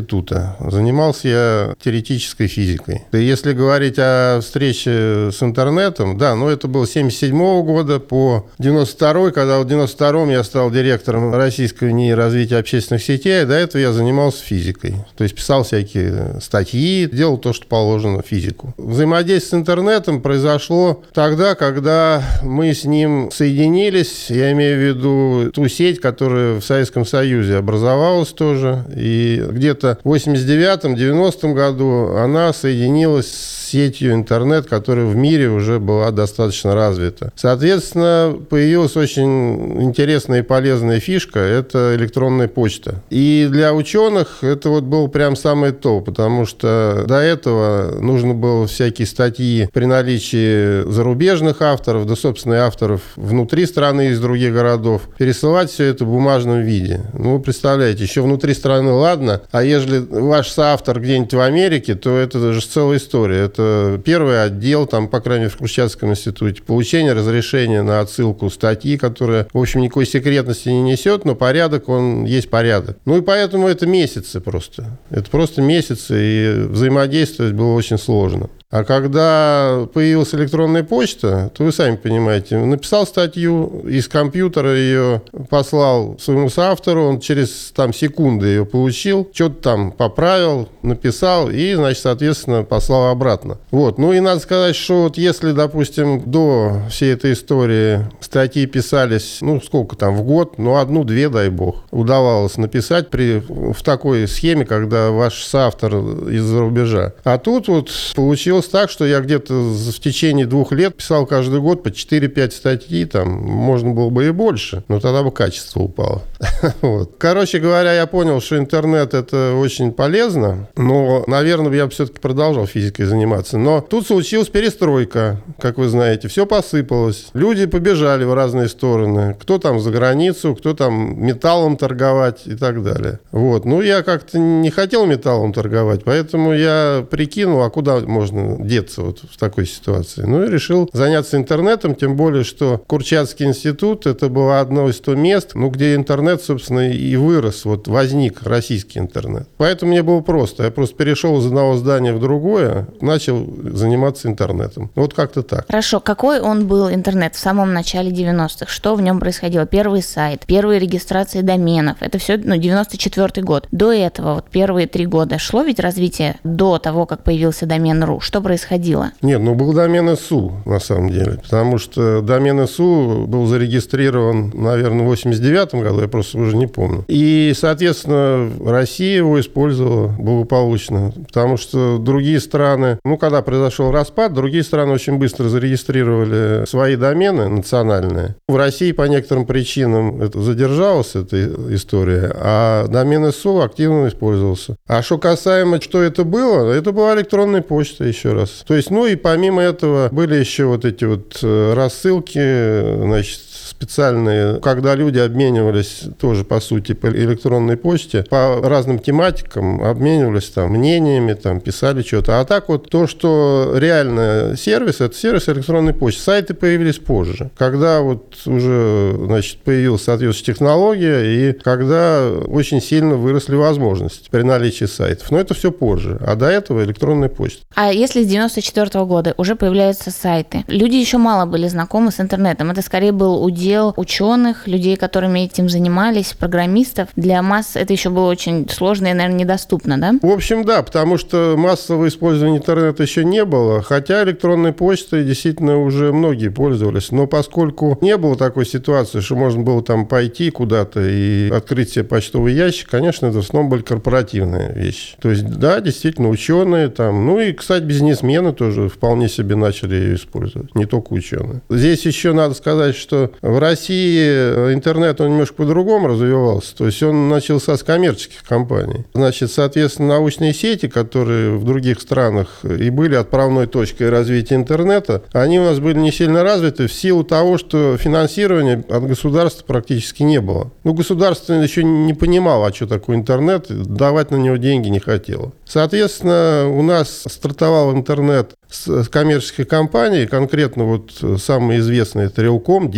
Занимался я теоретической физикой. И если говорить о встрече с интернетом, да, ну это было 77 года по 92 когда в 92 я стал директором Российской НИИ развития общественных сетей, а до этого я занимался физикой. То есть писал всякие статьи, делал то, что положено физику. Взаимодействие с интернетом произошло тогда, когда мы с ним соединились, я имею в виду ту сеть, которая в Советском Союзе образовалась тоже, и где-то в 89-90 году она соединилась с сетью интернет, которая в мире уже была достаточно развита. Соответственно, появилась очень интересная и полезная фишка – это электронная почта. И для ученых это вот был прям самое то, потому что до этого нужно было всякие статьи при наличии зарубежных авторов, да, собственно, и авторов внутри страны из других городов, пересылать все это в бумажном виде. Ну, вы представляете, еще внутри страны ладно, а если ваш соавтор где-нибудь в Америке, то это даже целая история. Это первый отдел, там, по крайней мере, в Крущатском институте, получение разрешения на отсылку статьи, которая, в общем, никакой секретности не несет, но порядок, он есть порядок. Ну и поэтому это месяцы просто. Это просто месяцы, и взаимодействовать было очень сложно. А когда появилась электронная почта, то вы сами понимаете, написал статью, из компьютера ее послал своему соавтору, он через там секунды ее получил, что-то там поправил, написал и, значит, соответственно, послал обратно. Вот. Ну и надо сказать, что вот если, допустим, до всей этой истории статьи писались, ну, сколько там, в год, ну, одну-две, дай бог, удавалось написать при, в такой схеме, когда ваш соавтор из-за рубежа. А тут вот получилось получилось так, что я где-то в течение двух лет писал каждый год по 4-5 статей, там можно было бы и больше, но тогда бы качество упало. вот. Короче говоря, я понял, что интернет это очень полезно, но, наверное, я бы все-таки продолжал физикой заниматься. Но тут случилась перестройка, как вы знаете, все посыпалось. Люди побежали в разные стороны. Кто там за границу, кто там металлом торговать и так далее. Вот. Ну, я как-то не хотел металлом торговать, поэтому я прикинул, а куда можно деться вот в такой ситуации. Ну и решил заняться интернетом, тем более, что Курчатский институт, это было одно из то мест, ну, где интернет, собственно, и вырос, вот возник российский интернет. Поэтому мне было просто. Я просто перешел из одного здания в другое, начал заниматься интернетом. Вот как-то так. Хорошо. Какой он был интернет в самом начале 90-х? Что в нем происходило? Первый сайт, первые регистрации доменов. Это все, ну, 94 год. До этого, вот первые три года, шло ведь развитие до того, как появился домен .ру? Что что происходило? Нет, ну был домен СУ, на самом деле, потому что домен СУ был зарегистрирован, наверное, в 89 году, я просто уже не помню. И, соответственно, Россия его использовала благополучно, потому что другие страны, ну, когда произошел распад, другие страны очень быстро зарегистрировали свои домены национальные. В России по некоторым причинам это задержалась, эта история, а домен СУ активно использовался. А что касаемо, что это было, это была электронная почта еще еще раз. То есть, ну и помимо этого были еще вот эти вот э, рассылки, значит, специальные, когда люди обменивались тоже, по сути, по электронной почте, по разным тематикам, обменивались там мнениями, там писали что-то. А так вот то, что реально сервис, это сервис электронной почты. Сайты появились позже, когда вот уже, значит, появилась соответствующая технология и когда очень сильно выросли возможности при наличии сайтов. Но это все позже. А до этого электронная почта. А если с 94 -го года уже появляются сайты, люди еще мало были знакомы с интернетом. Это скорее был дел ученых, людей, которыми этим занимались, программистов. Для масс это еще было очень сложно и, наверное, недоступно, да? В общем, да, потому что массового использования интернета еще не было, хотя электронной почтой действительно уже многие пользовались. Но поскольку не было такой ситуации, что можно было там пойти куда-то и открыть себе почтовый ящик, конечно, это в основном были корпоративные вещи. То есть, да, действительно, ученые там, ну и, кстати, бизнесмены тоже вполне себе начали ее использовать, не только ученые. Здесь еще надо сказать, что В России интернет, он немножко по-другому развивался. То есть он начался с коммерческих компаний. Значит, соответственно, научные сети, которые в других странах и были отправной точкой развития интернета, они у нас были не сильно развиты в силу того, что финансирования от государства практически не было. Ну, государство еще не понимало, а что такое интернет, давать на него деньги не хотело. Соответственно, у нас стартовал интернет с коммерческих компаний, конкретно вот самый известный это Релком,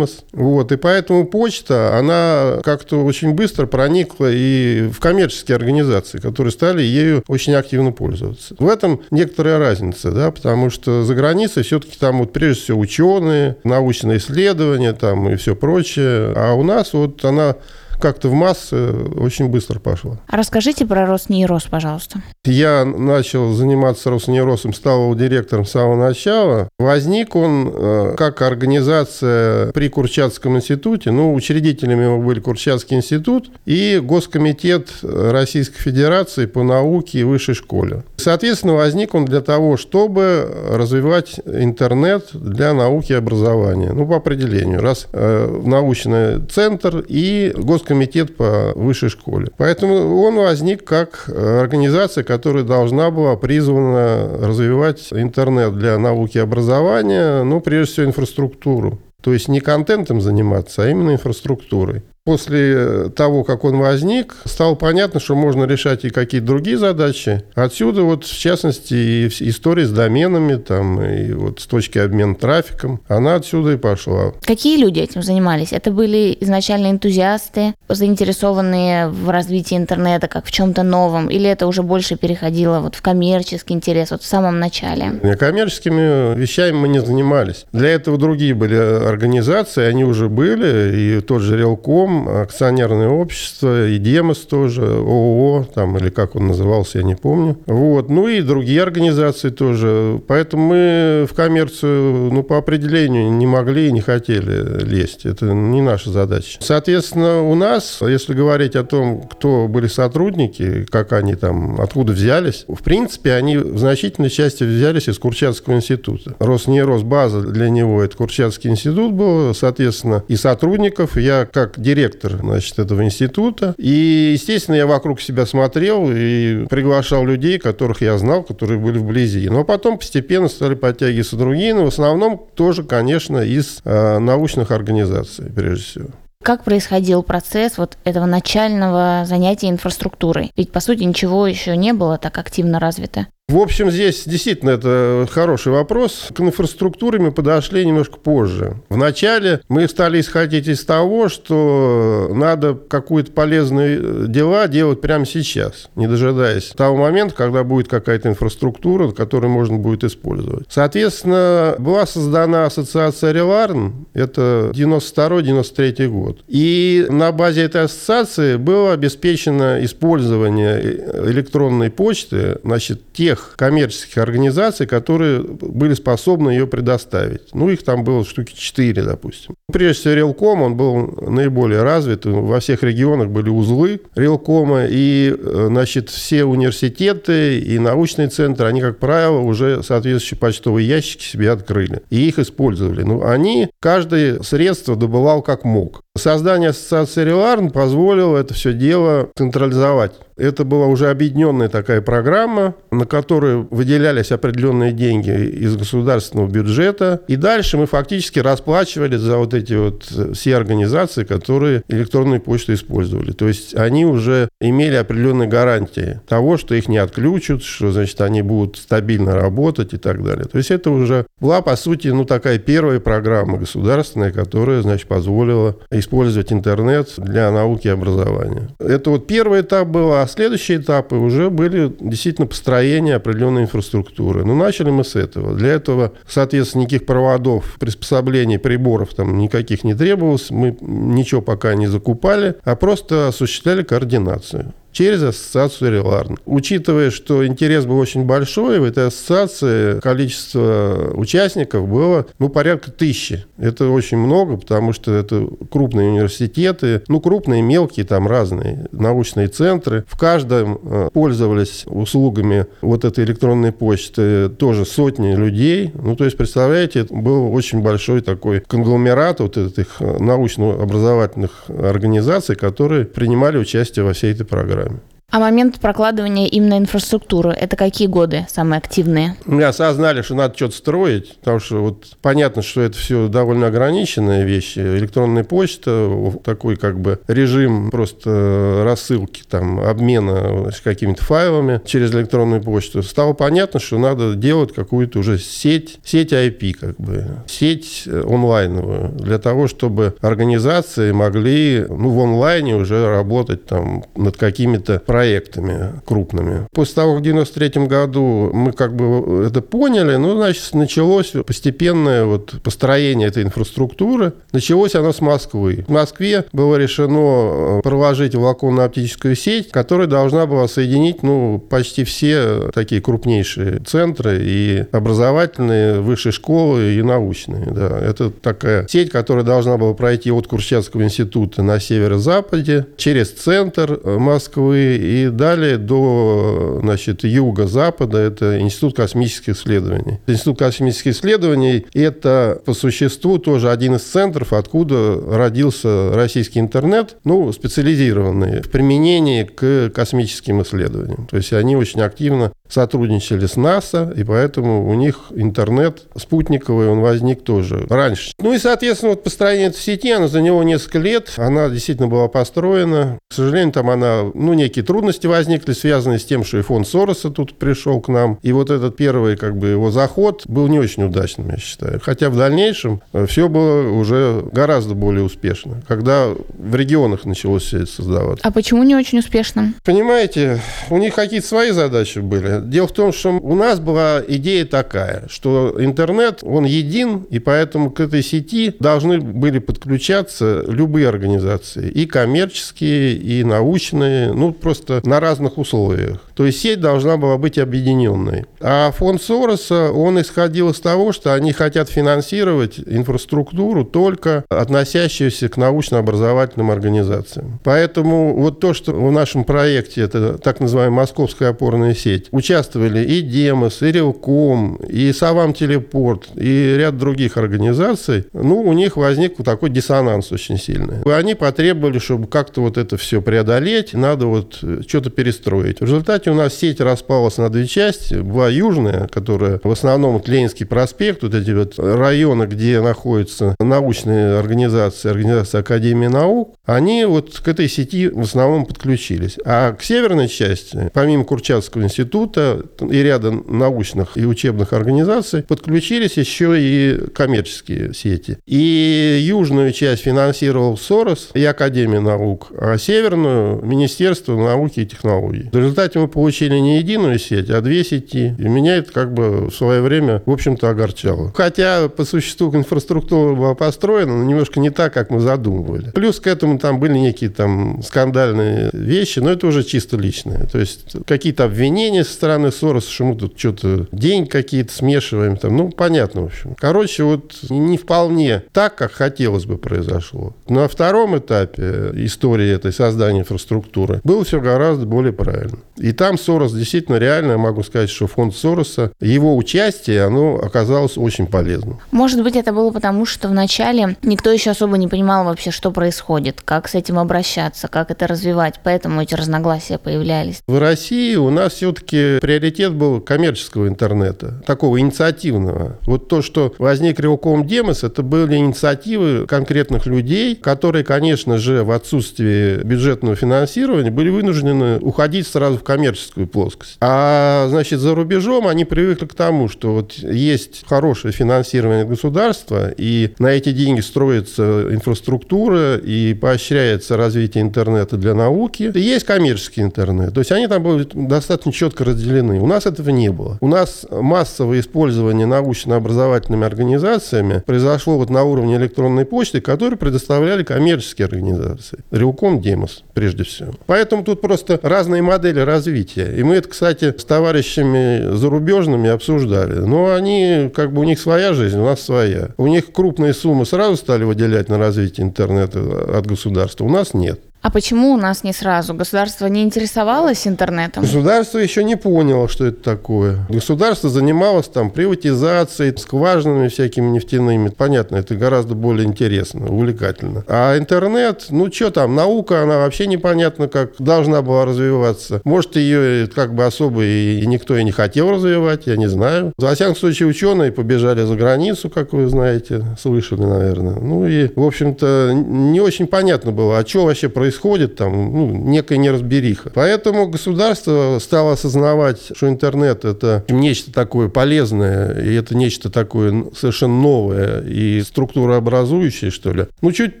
Вот, и поэтому почта, она как-то очень быстро проникла и в коммерческие организации, которые стали ею очень активно пользоваться. В этом некоторая разница, да, потому что за границей все-таки там вот прежде всего ученые, научные исследования там и все прочее, а у нас вот она как-то в массы очень быстро пошло. А расскажите про Роснейрос, пожалуйста. Я начал заниматься Роснейросом, стал его директором с самого начала. Возник он э, как организация при Курчатском институте. Ну, учредителями его были Курчатский институт и Госкомитет Российской Федерации по науке и высшей школе. Соответственно, возник он для того, чтобы развивать интернет для науки и образования. Ну, по определению. Раз э, научный центр и Госкомитет комитет по высшей школе. Поэтому он возник как организация, которая должна была призвана развивать интернет для науки и образования, ну, прежде всего, инфраструктуру. То есть не контентом заниматься, а именно инфраструктурой. После того, как он возник, стало понятно, что можно решать и какие-то другие задачи. Отсюда вот, в частности, и история с доменами, там, и вот с точки обмена трафиком, она отсюда и пошла. Какие люди этим занимались? Это были изначально энтузиасты, заинтересованные в развитии интернета как в чем-то новом, или это уже больше переходило вот в коммерческий интерес вот в самом начале? Коммерческими вещами мы не занимались. Для этого другие были организации, они уже были, и тот же Релком, Акционерное общество, и Демос тоже, ООО, там, или как он назывался, я не помню. Вот. Ну и другие организации тоже. Поэтому мы в коммерцию, ну, по определению не могли и не хотели лезть. Это не наша задача. Соответственно, у нас, если говорить о том, кто были сотрудники, как они там, откуда взялись, в принципе, они в значительной части взялись из Курчатского института. Роснерос, база для него, это Курчатский институт был, соответственно, и сотрудников. Я как директор директор значит, этого института. И, естественно, я вокруг себя смотрел и приглашал людей, которых я знал, которые были вблизи. Но потом постепенно стали подтягиваться другие, но в основном тоже, конечно, из э, научных организаций, прежде всего. Как происходил процесс вот этого начального занятия инфраструктурой? Ведь, по сути, ничего еще не было так активно развито. В общем, здесь действительно это хороший вопрос. К инфраструктуре мы подошли немножко позже. Вначале мы стали исходить из того, что надо какие-то полезные дела делать прямо сейчас, не дожидаясь того момента, когда будет какая-то инфраструктура, которую можно будет использовать. Соответственно, была создана ассоциация Реларн, это 92-93 год. И на базе этой ассоциации было обеспечено использование электронной почты, значит, тех тех коммерческих организаций, которые были способны ее предоставить. Ну, их там было штуки 4, допустим. Прежде всего, Релком, он был наиболее развит. Во всех регионах были узлы Релкома, и, э, значит, все университеты и научные центры, они, как правило, уже соответствующие почтовые ящики себе открыли. И их использовали. Ну, они каждое средство добывал как мог. Создание ассоциации Реларн позволило это все дело централизовать. Это была уже объединенная такая программа, на которую выделялись определенные деньги из государственного бюджета. И дальше мы фактически расплачивались за вот эти вот все организации, которые электронную почту использовали. То есть они уже имели определенные гарантии того, что их не отключат, что, значит, они будут стабильно работать и так далее. То есть это уже была, по сути, ну, такая первая программа государственная, которая, значит, позволила использовать интернет для науки и образования. Это вот первый этап был, а следующие этапы уже были действительно построение определенной инфраструктуры. Но начали мы с этого. Для этого, соответственно, никаких проводов, приспособлений, приборов там никаких не требовалось. Мы ничего пока не закупали, а просто осуществляли координацию. Через ассоциацию Реларн. Учитывая, что интерес был очень большой, в этой ассоциации количество участников было ну, порядка тысячи. Это очень много, потому что это крупные университеты, ну, крупные, мелкие, там разные научные центры. В каждом э, пользовались услугами вот этой электронной почты тоже сотни людей. Ну, то есть, представляете, это был очень большой такой конгломерат вот этих э, научно-образовательных организаций, которые принимали участие во всей этой программе. вторым. А момент прокладывания именно инфраструктуры, это какие годы самые активные? Мы осознали, что надо что-то строить, потому что вот понятно, что это все довольно ограниченные вещи. Электронная почта, такой как бы режим просто рассылки, там, обмена какими-то файлами через электронную почту. Стало понятно, что надо делать какую-то уже сеть, сеть IP, как бы, сеть онлайновую, для того, чтобы организации могли ну, в онлайне уже работать там над какими-то проектами проектами крупными. После того, как в 93 году мы как бы это поняли, ну, значит, началось постепенное вот построение этой инфраструктуры. Началось оно с Москвы. В Москве было решено э, проложить волоконно-оптическую сеть, которая должна была соединить, ну, почти все такие крупнейшие центры и образовательные, высшие школы и научные. Да. Это такая сеть, которая должна была пройти от Курчатского института на северо-западе через центр э, Москвы и далее до значит, юга-запада это Институт космических исследований. Институт космических исследований – это по существу тоже один из центров, откуда родился российский интернет, ну, специализированный в применении к космическим исследованиям. То есть они очень активно сотрудничали с НАСА, и поэтому у них интернет спутниковый, он возник тоже раньше. Ну и, соответственно, вот построение этой сети, она за него несколько лет, она действительно была построена. К сожалению, там она, ну, некие трудности возникли, связанные с тем, что и фонд Сороса тут пришел к нам. И вот этот первый, как бы, его заход был не очень удачным, я считаю. Хотя в дальнейшем э, все было уже гораздо более успешно, когда в регионах началось все это создаваться. А почему не очень успешно? Понимаете, у них какие-то свои задачи были. Дело в том, что у нас была идея такая, что интернет, он един, и поэтому к этой сети должны были подключаться любые организации, и коммерческие, и научные, ну, просто на разных условиях. То есть сеть должна была быть объединенной. А фонд Сороса, он исходил из того, что они хотят финансировать инфраструктуру только относящуюся к научно-образовательным организациям. Поэтому вот то, что в нашем проекте, это так называемая московская опорная сеть, участвовали и Демос, и Ревком, и Савам Телепорт, и ряд других организаций, ну, у них возник такой диссонанс очень сильный. И они потребовали, чтобы как-то вот это все преодолеть, надо вот э, что-то перестроить. В результате у нас сеть распалась на две части. Была южная, которая в основном вот Ленинский проспект, вот эти вот районы, где находятся научные организации, организации Академии наук, они вот к этой сети в основном подключились. А к северной части, помимо Курчатского института, и ряда научных и учебных организаций подключились еще и коммерческие сети. И южную часть финансировал Сорос и Академия наук, а северную – Министерство науки и технологий. В результате мы получили не единую сеть, а две сети. И меня это как бы в свое время, в общем-то, огорчало. Хотя по существу инфраструктура была построена, но немножко не так, как мы задумывали. Плюс к этому там были некие там скандальные вещи, но это уже чисто личное. То есть какие-то обвинения со стороны Сороса, что мы тут что-то деньги какие-то смешиваем. Там, ну, понятно, в общем. Короче, вот не вполне так, как хотелось бы произошло. На втором этапе истории этой создания инфраструктуры было все гораздо более правильно. И там Сорос действительно реально, могу сказать, что фонд Сороса, его участие, оно оказалось очень полезным. Может быть, это было потому, что вначале никто еще особо не понимал вообще, что происходит, как с этим обращаться, как это развивать, поэтому эти разногласия появлялись. В России у нас все-таки приоритет был коммерческого интернета, такого инициативного. Вот то, что возник Ревком Демос, это были инициативы конкретных людей, которые, конечно же, в отсутствии бюджетного финансирования были вынуждены уходить сразу в коммерческий коммерческую плоскость. А, значит, за рубежом они привыкли к тому, что вот есть хорошее финансирование государства, и на эти деньги строится инфраструктура, и поощряется развитие интернета для науки. И есть коммерческий интернет. То есть они там были достаточно четко разделены. У нас этого не было. У нас массовое использование научно-образовательными организациями произошло вот на уровне электронной почты, которые предоставляли коммерческие организации. Рилком, Демос, прежде всего. Поэтому тут просто разные модели развития. И мы это, кстати, с товарищами зарубежными обсуждали. Но они, как бы у них своя жизнь, у нас своя. У них крупные суммы сразу стали выделять на развитие интернета от государства. У нас нет. А почему у нас не сразу? Государство не интересовалось интернетом? Государство еще не поняло, что это такое. Государство занималось там приватизацией, скважинами всякими нефтяными. Понятно, это гораздо более интересно, увлекательно. А интернет, ну что там, наука, она вообще непонятно, как должна была развиваться. Может, ее как бы особо и никто и не хотел развивать, я не знаю. Во всяком случае, ученые побежали за границу, как вы знаете, слышали, наверное. Ну и, в общем-то, не очень понятно было, а что вообще происходит происходит, там ну, некая неразбериха. Поэтому государство стало осознавать, что интернет – это нечто такое полезное, и это нечто такое совершенно новое и структурообразующее, что ли. Ну, чуть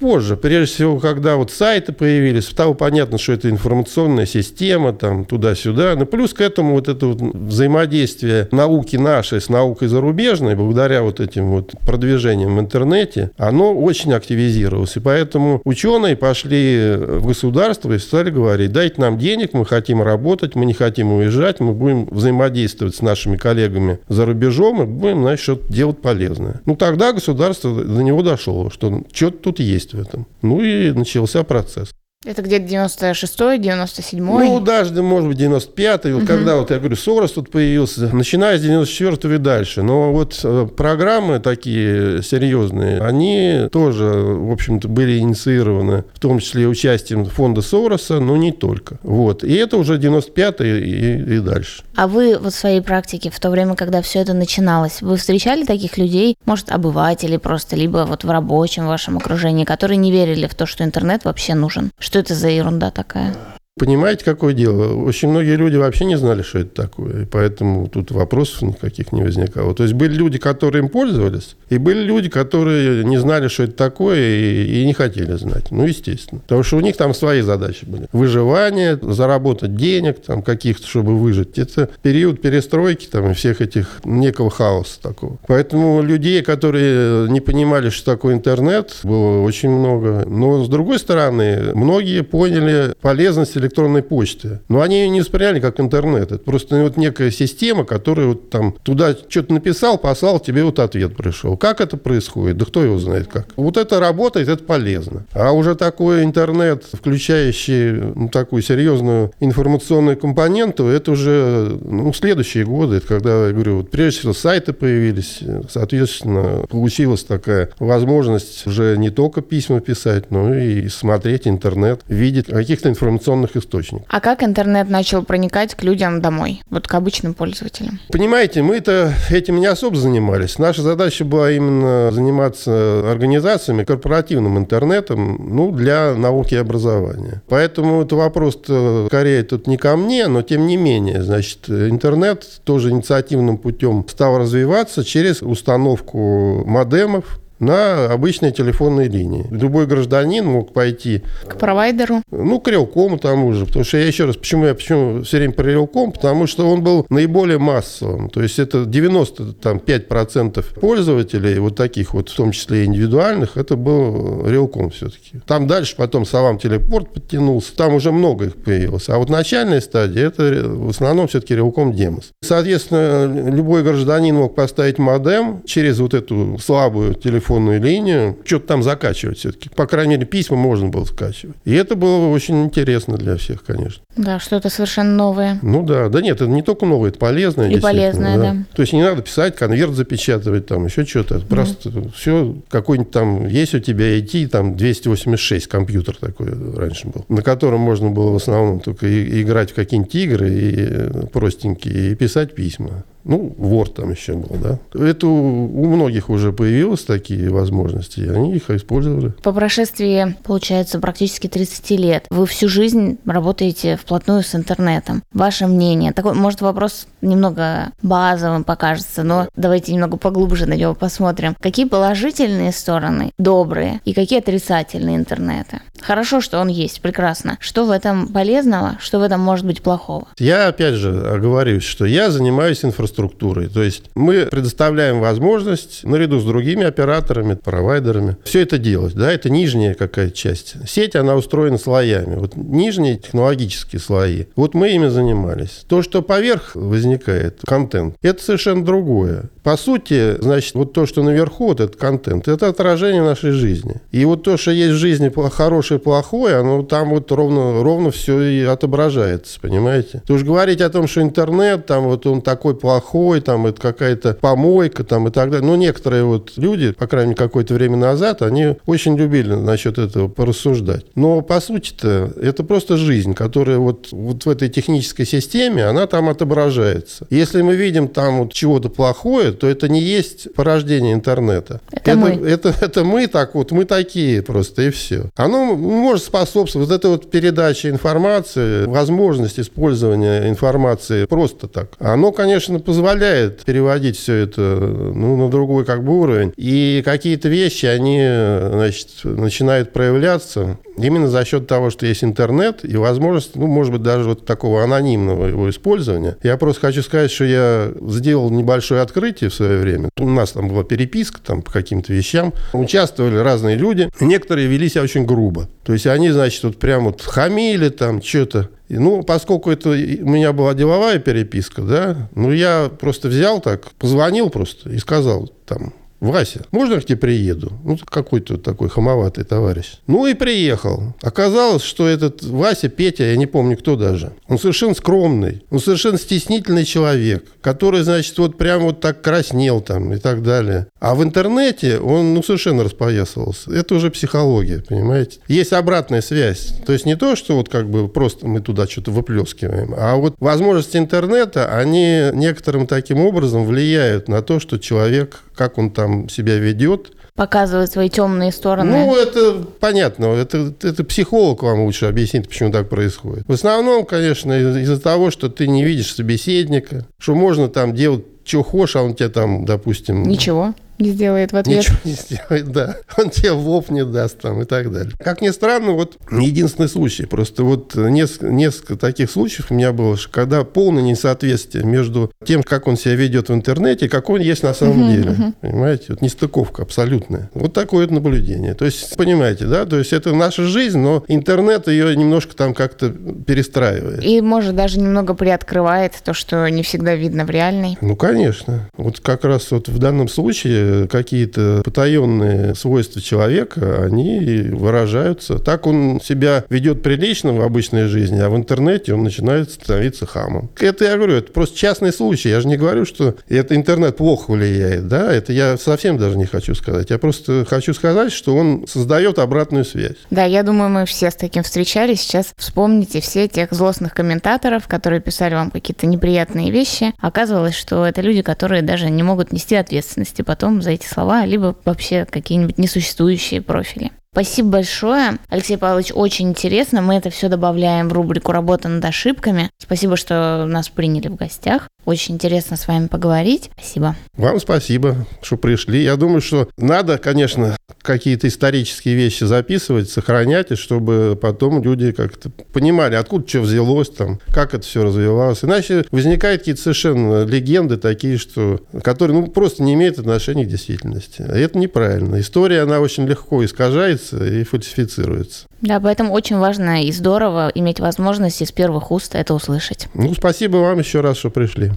позже. Прежде всего, когда вот сайты появились, стало понятно, что это информационная система, там, туда-сюда. Но плюс к этому вот это вот взаимодействие науки нашей с наукой зарубежной, благодаря вот этим вот продвижениям в интернете, оно очень активизировалось. И поэтому ученые пошли в государство и стали говорить, дайте нам денег, мы хотим работать, мы не хотим уезжать, мы будем взаимодействовать с нашими коллегами за рубежом и будем, значит, что-то делать полезное. Ну, тогда государство до него дошло, что что-то тут есть в этом. Ну и начался процесс. Это где-то 96-й, 97-й? Ну, даже, может быть, 95-й. Вот угу. когда, вот я говорю, Сорос тут появился, начиная с 94-го и дальше. Но вот э, программы такие серьезные, они тоже, в общем-то, были инициированы, в том числе участием фонда Сороса, но не только. Вот. И это уже 95-й и, и дальше. А вы вот в своей практике, в то время, когда все это начиналось, вы встречали таких людей, может, обывателей просто, либо вот в рабочем вашем окружении, которые не верили в то, что интернет вообще нужен? Что это за ерунда такая? Понимаете, какое дело? Очень многие люди вообще не знали, что это такое, и поэтому тут вопросов никаких не возникало. То есть были люди, которые им пользовались, и были люди, которые не знали, что это такое, и, и не хотели знать. Ну, естественно. Потому что у них там свои задачи были. Выживание, заработать денег, там каких-то, чтобы выжить. Это период перестройки там и всех этих некого хаоса такого. Поэтому людей, которые не понимали, что такое интернет, было очень много. Но, с другой стороны, многие поняли полезность электронной почты. Но они ее не восприняли как интернет. Это просто вот некая система, которая вот там туда что-то написал, послал, тебе вот ответ пришел. Как это происходит? Да кто его знает как. Вот это работает, это полезно. А уже такой интернет, включающий ну, такую серьезную информационную компоненту, это уже ну, следующие годы. Это когда, я говорю, вот прежде всего сайты появились, соответственно, получилась такая возможность уже не только письма писать, но и смотреть интернет, видеть каких-то информационных источников. А как интернет начал проникать к людям домой, вот к обычным пользователям? Понимаете, мы-то этим не особо занимались. Наша задача была именно заниматься организациями, корпоративным интернетом, ну, для науки и образования. Поэтому это вопрос скорее тут не ко мне, но тем не менее, значит, интернет тоже инициативным путем стал развиваться через установку модемов, на обычной телефонной линии. Любой гражданин мог пойти... К провайдеру? Ну, к Релкому тому же. Потому что я еще раз, почему я почему все время про Релком? Потому что он был наиболее массовым. То есть это 95% пользователей, вот таких вот, в том числе индивидуальных, это был Релком все-таки. Там дальше потом Салам Телепорт подтянулся. Там уже много их появилось. А вот начальная стадия, это в основном все-таки Релком Демос. Соответственно, любой гражданин мог поставить модем через вот эту слабую телефонную телефонную линию, что-то там закачивать все-таки. По крайней мере, письма можно было скачивать. И это было очень интересно для всех, конечно. Да, что-то совершенно новое. Ну да, да нет, это не только новое, это полезное. И полезное, да. да. То есть не надо писать, конверт запечатывать, там еще что-то. Mm-hmm. Просто все, какой-нибудь там, есть у тебя IT, там 286 компьютер такой раньше был, на котором можно было в основном только и, играть в какие-нибудь игры и простенькие, и писать письма. Ну, Word там еще был, да. Это у многих уже появилось такие возможности, и они их использовали. По прошествии, получается, практически 30 лет, вы всю жизнь работаете вплотную с интернетом. Ваше мнение? Такой, может, вопрос немного базовым покажется, но давайте немного поглубже на него посмотрим. Какие положительные стороны, добрые, и какие отрицательные интернета? Хорошо, что он есть, прекрасно. Что в этом полезного, что в этом может быть плохого? Я, опять же, оговорюсь, что я занимаюсь инфраструктурой. То есть мы предоставляем возможность наряду с другими операторами, провайдерами все это делать. Да, это нижняя какая-то часть. Сеть, она устроена слоями. Вот нижние технологические слои. Вот мы ими занимались. То, что поверх возникает, контент, это совершенно другое. По сути, значит, вот то, что наверху, вот этот контент, это отражение нашей жизни. И вот то, что есть в жизни хорошее и плохое, оно там вот ровно, ровно все и отображается, понимаете? То уж говорить о том, что интернет, там вот он такой плохой, там это какая-то помойка, там и так далее. Но некоторые вот люди, по крайней мере, какое-то время назад, они очень любили насчет этого порассуждать. Но по сути-то это просто жизнь, которая вот, вот в этой технической системе, она там отображается. Если мы видим там вот чего-то плохое, то это не есть порождение интернета. Это, это мы. Это, это мы так вот, мы такие просто, и все. Оно может способствовать, вот эта вот передача информации, возможность использования информации просто так, оно, конечно, позволяет переводить все это ну, на другой как бы уровень. И какие-то вещи, они значит, начинают проявляться именно за счет того, что есть интернет и возможность, ну, может быть, даже вот такого анонимного его использования. Я просто хочу сказать, что я сделал небольшое открытие в свое время. У нас там была переписка там, по каким-то вещам. Участвовали разные люди. Некоторые вели себя очень грубо. То есть они, значит, вот прям вот хамили там что-то. Ну, поскольку это у меня была деловая переписка, да, ну, я просто взял так, позвонил просто и сказал там, Вася, можно я к тебе приеду? Ну, какой-то такой хамоватый товарищ. Ну и приехал. Оказалось, что этот Вася, Петя, я не помню кто даже, он совершенно скромный, он совершенно стеснительный человек, который, значит, вот прям вот так краснел там и так далее. А в интернете он, ну, совершенно распоясывался. Это уже психология, понимаете? Есть обратная связь. То есть не то, что вот как бы просто мы туда что-то выплескиваем, а вот возможности интернета, они некоторым таким образом влияют на то, что человек, как он там себя ведет. Показывает свои темные стороны. Ну, это понятно. Это, это психолог вам лучше объяснит, почему так происходит. В основном, конечно, из-за того, что ты не видишь собеседника, что можно там делать, что хочешь, а он тебе там, допустим... Ничего не сделает в ответ. Ничего не сделает, да. Он тебе в лоб не даст там и так далее. Как ни странно, вот единственный случай. Просто вот несколько, несколько таких случаев у меня было, когда полное несоответствие между тем, как он себя ведет в интернете, и как он есть на самом uh-huh, деле. Uh-huh. Понимаете? Вот нестыковка абсолютная. Вот такое вот наблюдение. То есть, понимаете, да? То есть это наша жизнь, но интернет ее немножко там как-то перестраивает. И, может, даже немного приоткрывает то, что не всегда видно в реальной. Ну, конечно. Вот как раз вот в данном случае какие-то потаенные свойства человека, они выражаются. Так он себя ведет прилично в обычной жизни, а в интернете он начинает становиться хамом. Это я говорю, это просто частный случай. Я же не говорю, что это интернет плохо влияет. Да? Это я совсем даже не хочу сказать. Я просто хочу сказать, что он создает обратную связь. Да, я думаю, мы все с таким встречались. Сейчас вспомните все тех злостных комментаторов, которые писали вам какие-то неприятные вещи. Оказывалось, что это люди, которые даже не могут нести ответственности потом за эти слова, либо вообще какие-нибудь несуществующие профили. Спасибо большое. Алексей Павлович, очень интересно. Мы это все добавляем в рубрику «Работа над ошибками». Спасибо, что нас приняли в гостях. Очень интересно с вами поговорить. Спасибо. Вам спасибо, что пришли. Я думаю, что надо, конечно, какие-то исторические вещи записывать, сохранять, и чтобы потом люди как-то понимали, откуда что взялось там, как это все развивалось. Иначе возникают какие-то совершенно легенды такие, что, которые ну, просто не имеют отношения к действительности. А это неправильно. История, она очень легко искажается и фальсифицируется. Да, поэтому очень важно и здорово иметь возможность из первых уст это услышать. Ну, спасибо вам еще раз, что пришли.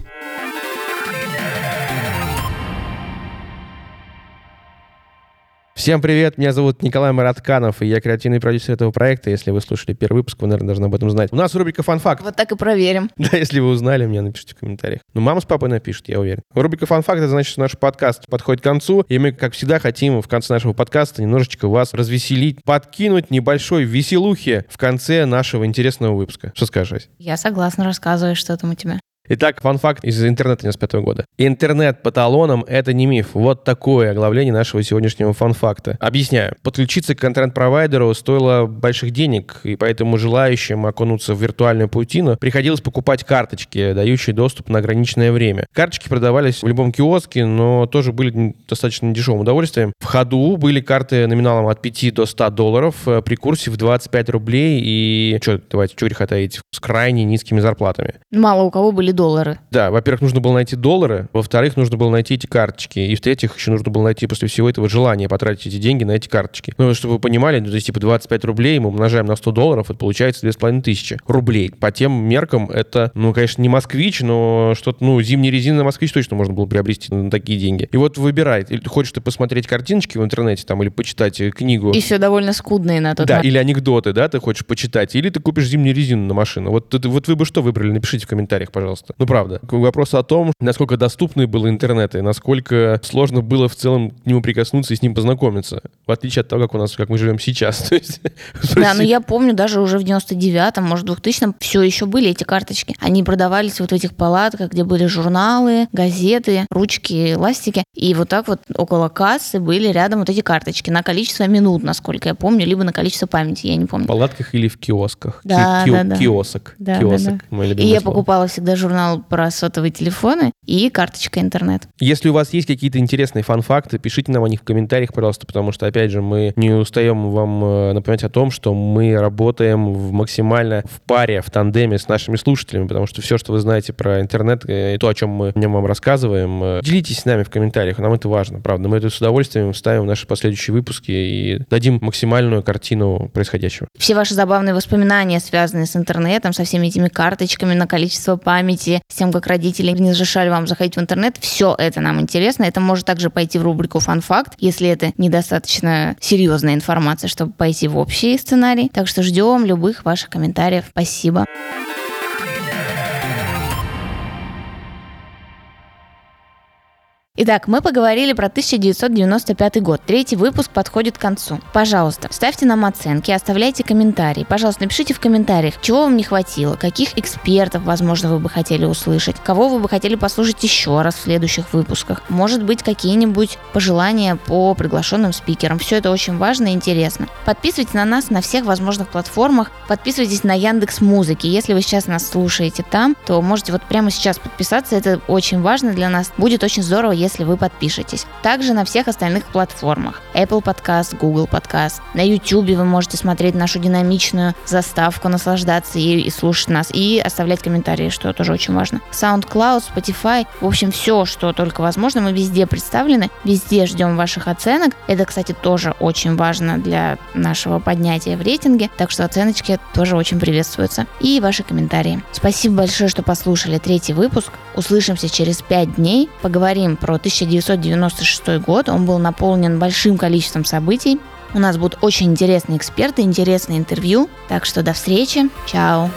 Всем привет, меня зовут Николай Маратканов, и я креативный продюсер этого проекта. Если вы слушали первый выпуск, вы, наверное, должны об этом знать. У нас рубрика «Фан-факт». Вот так и проверим. Да, если вы узнали, мне напишите в комментариях. Ну, мама с папой напишут, я уверен. Рубрика «Фан-факт» — это значит, что наш подкаст подходит к концу, и мы, как всегда, хотим в конце нашего подкаста немножечко вас развеселить, подкинуть небольшой веселухи в конце нашего интересного выпуска. Что скажешь? Я согласна, рассказывай, что там у тебя. Итак, фан-факт из интернета 95 года. Интернет по талонам — это не миф. Вот такое оглавление нашего сегодняшнего фан-факта. Объясняю. Подключиться к интернет-провайдеру стоило больших денег, и поэтому желающим окунуться в виртуальную паутину приходилось покупать карточки, дающие доступ на ограниченное время. Карточки продавались в любом киоске, но тоже были достаточно дешевым удовольствием. В ходу были карты номиналом от 5 до 100 долларов э, при курсе в 25 рублей и... Что, давайте, что греха с крайне низкими зарплатами. Мало у кого были доллары. Да, во-первых, нужно было найти доллары, во-вторых, нужно было найти эти карточки, и в-третьих, еще нужно было найти после всего этого желание потратить эти деньги на эти карточки. Ну, чтобы вы понимали, ну, то есть, типа, 25 рублей мы умножаем на 100 долларов, это получается 2500 рублей. По тем меркам это, ну, конечно, не москвич, но что-то, ну, зимний резина на москвич точно можно было приобрести на такие деньги. И вот выбирай, или хочешь ты посмотреть картиночки в интернете там, или почитать э, книгу. И все довольно скудные на тот Да, момент. или анекдоты, да, ты хочешь почитать, или ты купишь зимнюю резину на машину. Вот, вот вы бы что выбрали? Напишите в комментариях, пожалуйста. Ну, правда. К вопросу о том, насколько доступный был интернет и насколько сложно было в целом к нему прикоснуться и с ним познакомиться. В отличие от того, как у нас, как мы живем сейчас. Да, но я помню, даже уже в 99-м, может, 2000-м все еще были эти карточки. Они продавались вот в этих палатках, где были журналы, газеты, ручки, ластики. И вот так вот около кассы были рядом вот эти карточки на количество минут, насколько я помню, либо на количество памяти, я не помню. в палатках или в киосках. Ки- Да, ки- да, да. Киосок. Да, да, Киосок. да. мое И я покупала всегда журнал про сотовые телефоны и карточка интернет. Если у вас есть какие-то интересные фан-факты, пишите нам о них в комментариях, пожалуйста, потому что, опять же, мы не устаем вам э, напоминать о том, что мы работаем в максимально в паре, в тандеме с нашими слушателями, потому что все, что вы знаете про интернет э, и то, о чем мы в нем вам рассказываем, э, делитесь с нами в комментариях, нам это важно, правда. Мы это с удовольствием вставим в наши последующие выпуски и дадим максимальную картину происходящего. Все ваши забавные воспоминания, связанные с интернетом, со всеми этими карточками на количество памяти, с тем, как родители не разрешали вам заходить в интернет, все это нам интересно. Это может также пойти в рубрику «Фан-факт», если это недостаточно серьезная информация, чтобы пойти в общий сценарий. Так что ждем любых ваших комментариев. Спасибо. Итак, мы поговорили про 1995 год. Третий выпуск подходит к концу. Пожалуйста, ставьте нам оценки, оставляйте комментарии. Пожалуйста, напишите в комментариях, чего вам не хватило, каких экспертов, возможно, вы бы хотели услышать, кого вы бы хотели послушать еще раз в следующих выпусках. Может быть, какие-нибудь пожелания по приглашенным спикерам. Все это очень важно и интересно. Подписывайтесь на нас на всех возможных платформах. Подписывайтесь на Яндекс Музыки. Если вы сейчас нас слушаете там, то можете вот прямо сейчас подписаться. Это очень важно для нас. Будет очень здорово, если вы подпишетесь. Также на всех остальных платформах. Apple Podcast, Google Podcast. На YouTube вы можете смотреть нашу динамичную заставку, наслаждаться ею и слушать нас. И оставлять комментарии, что тоже очень важно. SoundCloud, Spotify. В общем, все, что только возможно. Мы везде представлены. Везде ждем ваших оценок. Это, кстати, тоже очень важно для нашего поднятия в рейтинге. Так что оценочки тоже очень приветствуются. И ваши комментарии. Спасибо большое, что послушали третий выпуск. Услышимся через пять дней. Поговорим про 1996 год. Он был наполнен большим количеством событий. У нас будут очень интересные эксперты, интересные интервью. Так что до встречи. Чао.